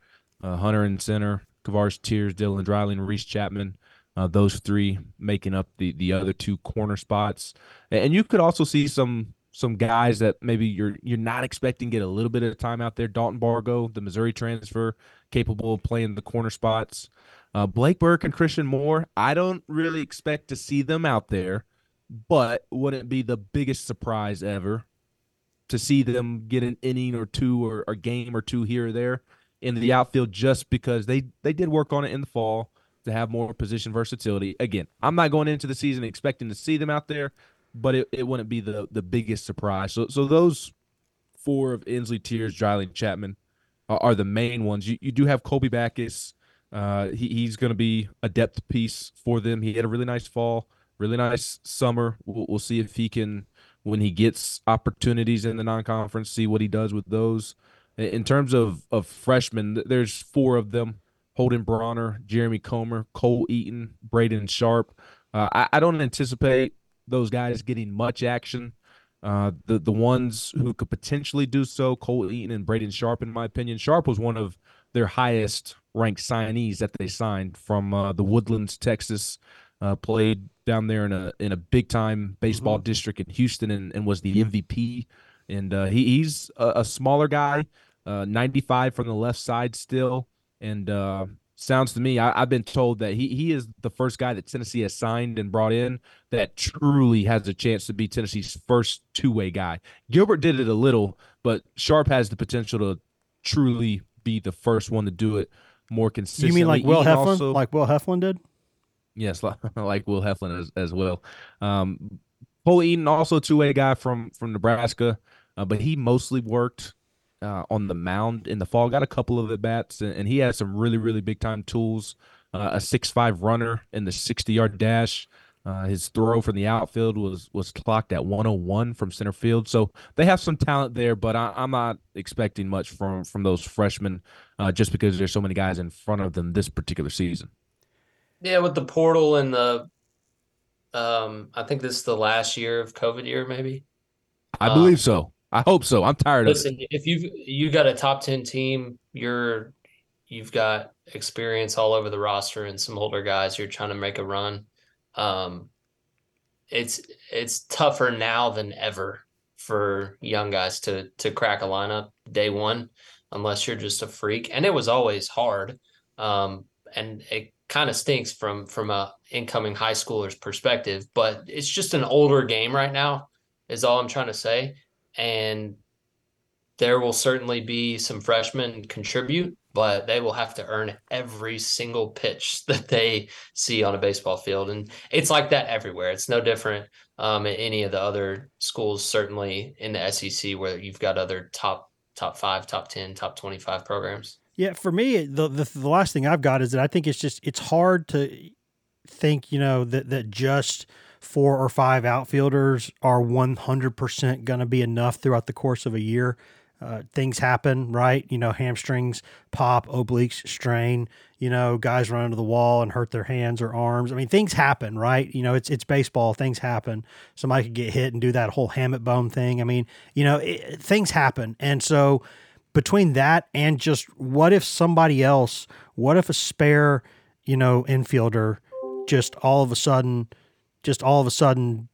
Uh, Hunter in center, Kavares, Tears, Dylan Dreiling, Reese Chapman. Uh, those three making up the the other two corner spots, and you could also see some some guys that maybe you're you're not expecting get a little bit of time out there. Dalton Bargo, the Missouri transfer, capable of playing the corner spots. Uh, Blake Burke and Christian Moore, I don't really expect to see them out there, but wouldn't be the biggest surprise ever to see them get an inning or two or a game or two here or there in the outfield just because they they did work on it in the fall to have more position versatility. Again, I'm not going into the season expecting to see them out there, but it, it wouldn't be the the biggest surprise. So so those four of Ensley, Tears, Dreiling, Chapman are, the main ones. You you do have Colby Backus. Uh, he, he's going to be a depth piece for them. He had a really nice fall, really nice summer. We'll, we'll see if he can, when he gets opportunities in the non-conference, see what he does with those. In- In terms of of freshmen, there's four of them: Holden Bronner, Jeremy Comer, Cole Eaton, Braden Sharp. Uh, I, I, don't anticipate those guys getting much action. Uh, the the ones who could potentially do so, Cole Eaton and Braden Sharp, in my opinion. Sharp was one of their highest ranked signees that they signed from uh, the Woodlands, Texas. Uh, played down there in a in a big time baseball mm-hmm. district in Houston and, and was the MVP. And uh, he, he's a, a, smaller guy, uh, 95 from the left side still, and uh, sounds to me, I, have been told that he he is the first guy that Tennessee has signed and brought in that truly has a chance to be Tennessee's first two way guy. Gilbert did it a little, but Sharp has the potential to truly be the first one to do it more consistently. You mean like Will Heflin? Also, like Will Heflin did? Yes, like Will Heflin as, as well. Um, Cole Eaton, also two way guy from from Nebraska, uh, but he mostly worked uh, on the mound in the fall. Got a couple of at bats, and, and, he has some really really big time tools. Uh, a six five runner in the sixty yard dash. Uh, his throw from the outfield was was clocked at 101 from center field. So they have some talent there, but I, am not expecting much from from those freshmen, uh, just because there's so many guys in front of them this particular season. Yeah, with the portal and the, um, I think this is the last year of COVID year, maybe. I um, believe so. I hope so. I'm tired listen, of it. Listen, if you've you got a top ten team, you're you've got experience all over the roster and some older guys. You're trying to make a run. Um, it's it's tougher now than ever for young guys to to crack a lineup day one, unless you're just a freak. And it was always hard. Um, and it kind of stinks from from a incoming high schooler's perspective, but it's just an older game right now, is all I'm trying to say and there will certainly be some freshmen contribute, but they will have to earn every single pitch that they see on a baseball field. And it's like that everywhere. It's no different um, in any of the other schools, certainly in the SEC, where you've got other top top five, top ten, top twenty five programs. Yeah, for me, the, the the last thing I've got is that I think it's just it's hard to think, you know, that that just – four or five outfielders are 100% going to be enough throughout the course of a year. Uh, things happen, right? You know, hamstrings pop, obliques strain. You know, guys run into the wall and hurt their hands or arms. I mean, things happen, right? You know, it's it's baseball. Things happen. Somebody could get hit and do that whole hamate bone thing. I mean, you know, it, things happen, and so between that and just what if somebody else, what if a spare, you know, infielder, just all of a sudden just all of a sudden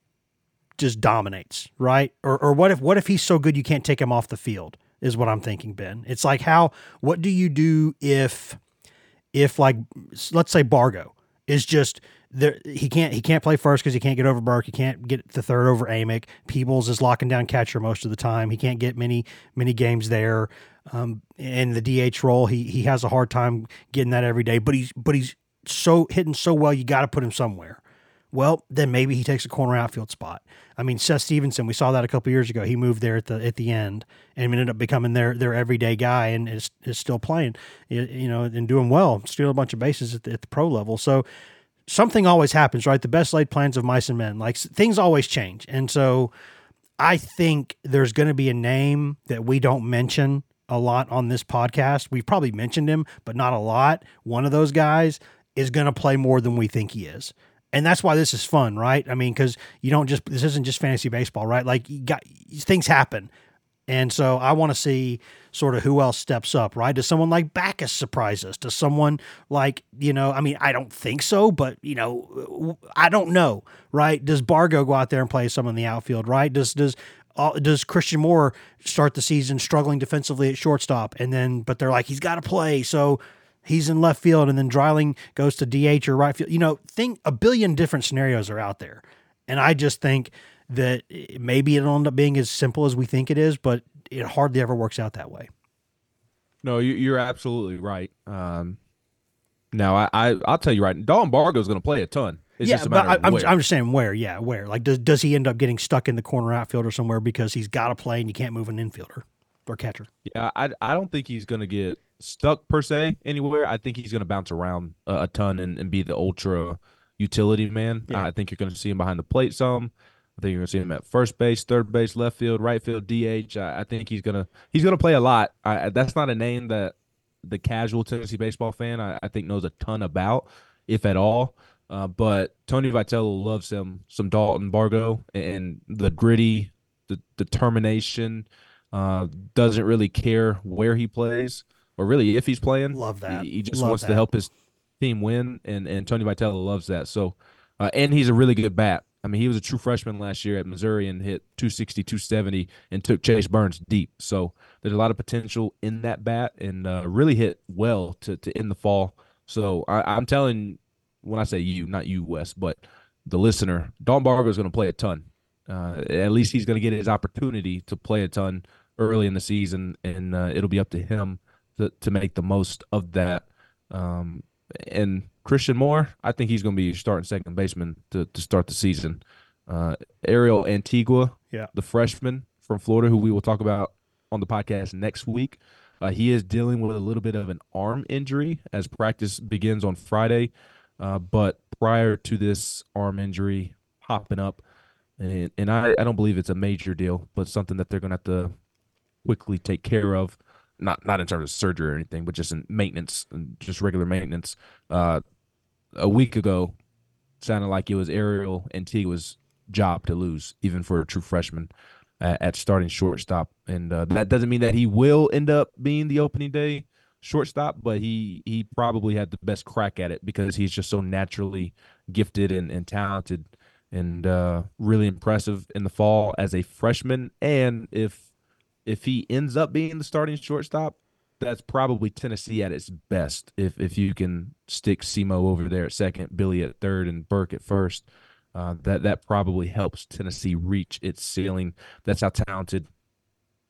just dominates, right? Or or what if what if he's so good you can't take him off the field? Is what I'm thinking, Ben. It's like how what do you do if if like let's say Bargo is just there he can't he can't play first because he can't get over Burke. He can't get the third over Amick. Peebles is locking down catcher most of the time. He can't get many many games there. Um, in the DH role, he he has a hard time getting that every day. But he's but he's so hitting so well, you got to put him somewhere well, then maybe he takes a corner outfield spot. I mean, Seth Stephenson, we saw that a couple years ago. He moved there at the at the end and ended up becoming their their everyday guy and is, is still playing, you know, and doing well, stealing a bunch of bases at the, at the pro level. So something always happens, right? The best laid plans of mice and men, like things always change, and so I think there's going to be a name that we don't mention a lot on this podcast. We've probably mentioned him, but not a lot. One of those guys is going to play more than we think he is and that's why this is fun, right? I mean, because you don't just this isn't just fantasy baseball, right? Like you got things happen, and so I want to see sort of who else steps up, right? Does someone like Backus surprise us? Does someone like you know? I mean, I don't think so, but you know, I don't know, right? Does Bargo go out there and play some in the outfield, right? Does does uh, does Christian Moore start the season struggling defensively at shortstop, and then but they're like he's got to play, so he's in left field and then Dreiling goes to DH or right field. You know, think a billion different scenarios are out there. And I just think that maybe it'll end up being as simple as we think it is, but it hardly ever works out that way. No, you're absolutely right. Um, now, I, I will tell you right, Dalton Bargo is going to play a ton. It's yeah, but I, am I'm just saying where. Yeah, where. Like, does does he end up getting stuck in the corner outfield or somewhere because he's got to play and you can't move an infielder or catcher? Yeah, I I don't think he's going to get stuck per se anywhere. I think he's going to bounce around a, a ton and, and, be the ultra utility man. Yeah. I think you're going to see him behind the plate some. I think you're going to see him at first base, third base, left field, right field, DH. I, I think he's gonna he's gonna play a lot. I, that's not a name that the casual Tennessee baseball fan I, I think knows a ton about, if at all. Uh, but Tony Vitello loves him some Dalton Bargo and the gritty, the determination. Uh, doesn't really care where he plays or really if he's playing. Love that. He, he just Love wants that. to help his team win, and and Tony Vitello loves that. So, uh, and he's a really good bat. I mean, he was a true freshman last year at Missouri and hit 260, 270 and took Chase Burns deep. So there's a lot of potential in that bat and uh, really hit well to, to end the fall. So I, I'm telling, when I say you, not you, Wes, but the listener, Don Bargo is going to play a ton. Uh, at least he's going to get his opportunity to play a ton early in the season, and uh, it'll be up to him to, to make the most of that. Um, and Christian Moore, I think he's going to be starting second baseman to, to start the season. Uh, Ariel Antigua, Yeah. the freshman from Florida, who we will talk about on the podcast next week. Uh, he is dealing with a little bit of an arm injury as practice begins on Friday. Uh, but prior to this arm injury popping up, and, and I, I don't believe it's a major deal, but something that they're going to have to quickly take care of. Not not in terms of surgery or anything, but just in maintenance, just regular maintenance. Uh, a week ago, sounded like it was Ariel Antigua's job to lose, even for a true freshman at, at starting shortstop. And uh, that doesn't mean that he will end up being the opening day shortstop, but he he probably had the best crack at it because he's just so naturally gifted and, and talented and uh, really impressive in the fall as a freshman. And if if he ends up being the starting shortstop, that's probably Tennessee at its best. If if you can stick Simo over there at second, Billy at third, and Burke at first, uh, that that probably helps Tennessee reach its ceiling. That's how talented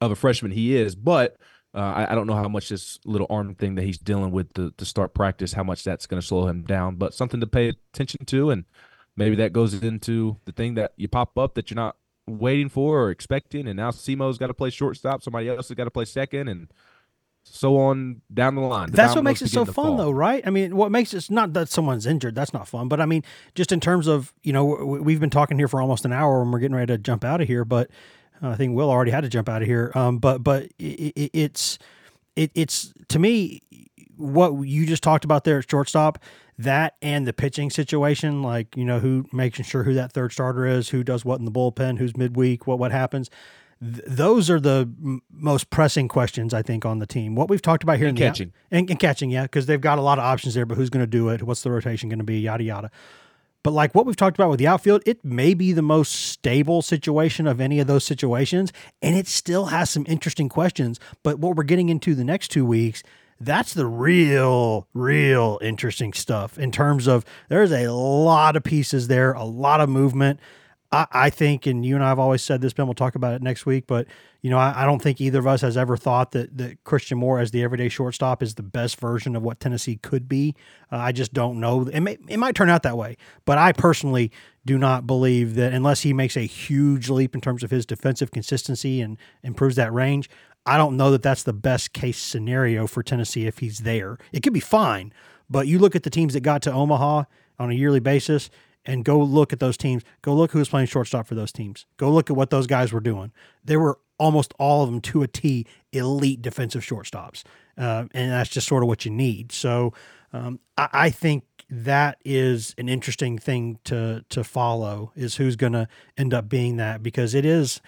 of a freshman he is. But uh, I, I don't know how much this little arm thing that he's dealing with to, to start practice, how much that's going to slow him down. But something to pay attention to, and maybe that goes into the thing that you pop up that you're not waiting for or expecting, and now Simo's got to play shortstop, somebody else has got to play second, and so on down the line. The That's what makes it so fun, fall. though, right? I mean, what makes it not that someone's injured. That's not fun. But I mean, just in terms of you know, we've been talking here for almost an hour, and we're getting ready to jump out of here. But I think Will already had to jump out of here. Um, but but it, it, it's it, it's to me what you just talked about there at shortstop. That and the pitching situation, like you know, who making sure who that third starter is, who does what in the bullpen, who's midweek, what what happens. Th- those are the m- most pressing questions I think on the team. What we've talked about here And in the catching. and, and catching, yeah, because they've got a lot of options there. But who's going to do it? What's the rotation going to be? Yada yada. But like what we've talked about with the outfield, it may be the most stable situation of any of those situations, and it still has some interesting questions. But what we're getting into the next two weeks, that's the real, real interesting stuff in terms of there's a lot of pieces there, a lot of movement. I, I think, and you and I have always said this, Ben, we'll talk about it next week, but you know, I, I don't think either of us has ever thought that, that Christian Moore as the everyday shortstop is the best version of what Tennessee could be. Uh, I just don't know. It, may, it might turn out that way, but I personally do not believe that unless he makes a huge leap in terms of his defensive consistency and improves that range, I don't know that that's the best case scenario for Tennessee if he's there. It could be fine, but you look at the teams that got to Omaha on a yearly basis and go look at those teams. Go look who was playing shortstop for those teams. Go look at what those guys were doing. They were almost all of them to a T elite defensive shortstops. Uh, and that's just sort of what you need. So um, I, I think that is an interesting thing to to follow is who's going to end up being that because it is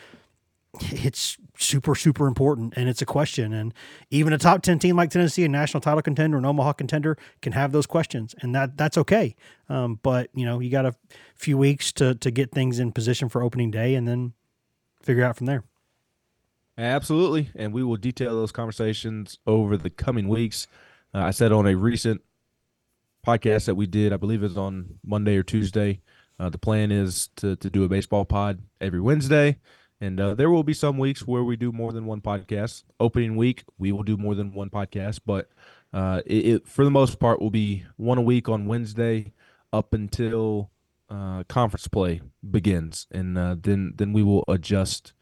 it's super super important and it's a question and even a top 10 team like tennessee a national title contender an omaha contender can have those questions and that that's okay um, but you know you got a few weeks to to get things in position for opening day and then figure out from there Absolutely. And we will detail those conversations over the coming weeks. Uh, I said on a recent podcast that we did, I believe it was on Monday or Tuesday, uh, the plan is to, to do a baseball pod every Wednesday. And uh, there will be some weeks where we do more than one podcast. Opening week, we will do more than one podcast, but uh, it, it for the most part will be one a week on Wednesday up until uh, conference play begins, and uh, then then we will adjust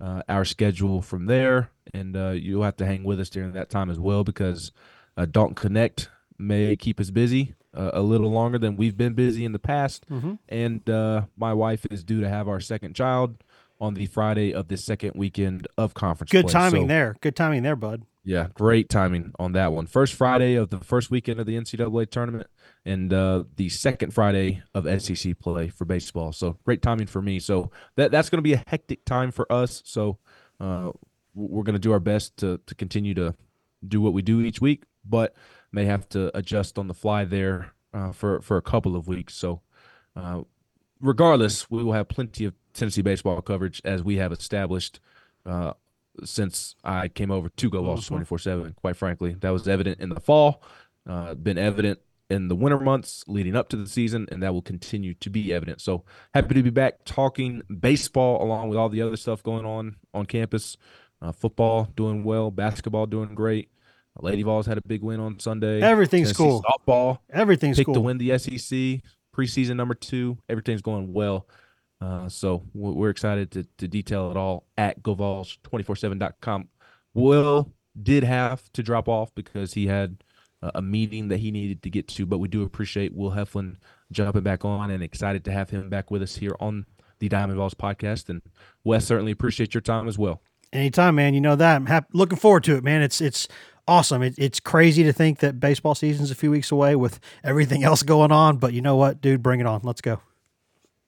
uh, our schedule from there, and uh, you'll have to hang with us during that time as well because uh, Dalton Knecht may keep us busy uh, a little longer than we've been busy in the past. Mhm. And uh, my wife is due to have our second child on the Friday of the second weekend of conference. good play. timing So, there good timing there bud Yeah, great timing on that one. First Friday of the first weekend of the NCAA tournament, and uh, the second Friday of SEC play for baseball. So great timing for me. So that that's going to be a hectic time for us. So uh, we're going to do our best to to continue to do what we do each week, but may have to adjust on the fly there uh, for for a couple of weeks. So uh, regardless, we will have plenty of Tennessee baseball coverage as we have established uh, since I came over to Go Vols mm-hmm. 24 7. Quite frankly, that was evident in the fall, uh, been evident in the winter months leading up to the season, and that will continue to be evident. So happy to be back talking baseball along with all the other stuff going on on campus. Uh, football doing well, basketball doing great. Lady Vols had a big win on Sunday. Everything's Tennessee cool. Softball, everything's picked cool. to win the SEC preseason number two. Everything's going well. Uh, so we're excited to, to detail it all at GoVols247.com. Will did have to drop off because he had a meeting that he needed to get to, but we do appreciate Will Heflin jumping back on and excited to have him back with us here on the Diamond Vols podcast. And Wes, certainly appreciate your time as well. Anytime, man. You know that. I'm happy, looking forward to it, man. It's it's awesome. It, it's crazy to think that baseball season's a few weeks away with everything else going on. But you know what, dude? Bring it on. Let's go.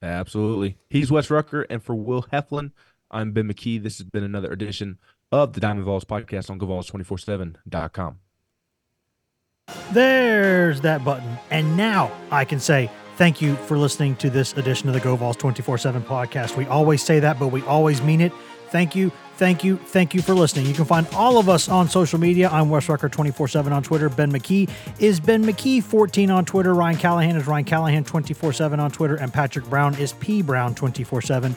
Absolutely. He's Wes Rucker, and for Will Heflin, I'm Ben McKee. This has been another edition of the Diamond Vols podcast on GoVols247.com. There's that button. And now I can say thank you for listening to this edition of the Go Vols 24 7 podcast. We always say that, but we always mean it. Thank you, thank you, thank you for listening. You can find all of us on social media. I'm Wes Rucker 24 7 on Twitter. Ben McKee is Ben McKee 14 on Twitter. Ryan Callahan is Ryan Callahan 24 7 on Twitter. And Patrick Brown is P Brown 24 7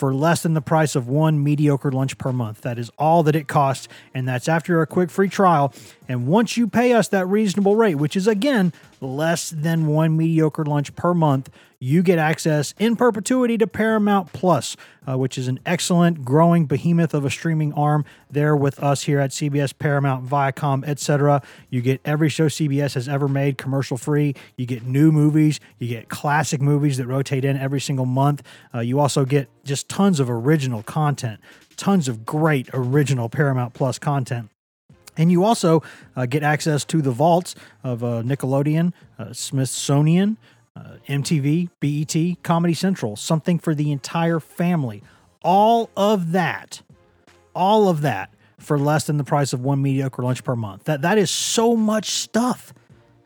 for less than the price of one mediocre lunch per month. That is all that it costs, and that's after a quick free trial. And once you pay us that reasonable rate, which is again less than one mediocre lunch per month, you get access in perpetuity to Paramount Plus, uh, which is an excellent growing behemoth of a streaming arm there with us here at CBS, Paramount, Viacom, etc. You get every show CBS has ever made commercial free. You get new movies. You get classic movies that rotate in every single month. Uh, you also get just tons of original content, tons of great original Paramount Plus content. And you also uh, get access to the vaults of uh, Nickelodeon, uh, Smithsonian, uh, MTV, BET, Comedy Central, something for the entire family. All of that, all of that for less than the price of one mediocre lunch per month. That that is so much stuff.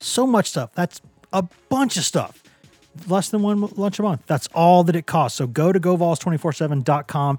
So much stuff. That's a bunch of stuff less than one lunch a month. That's all that it costs. So go to govols247.com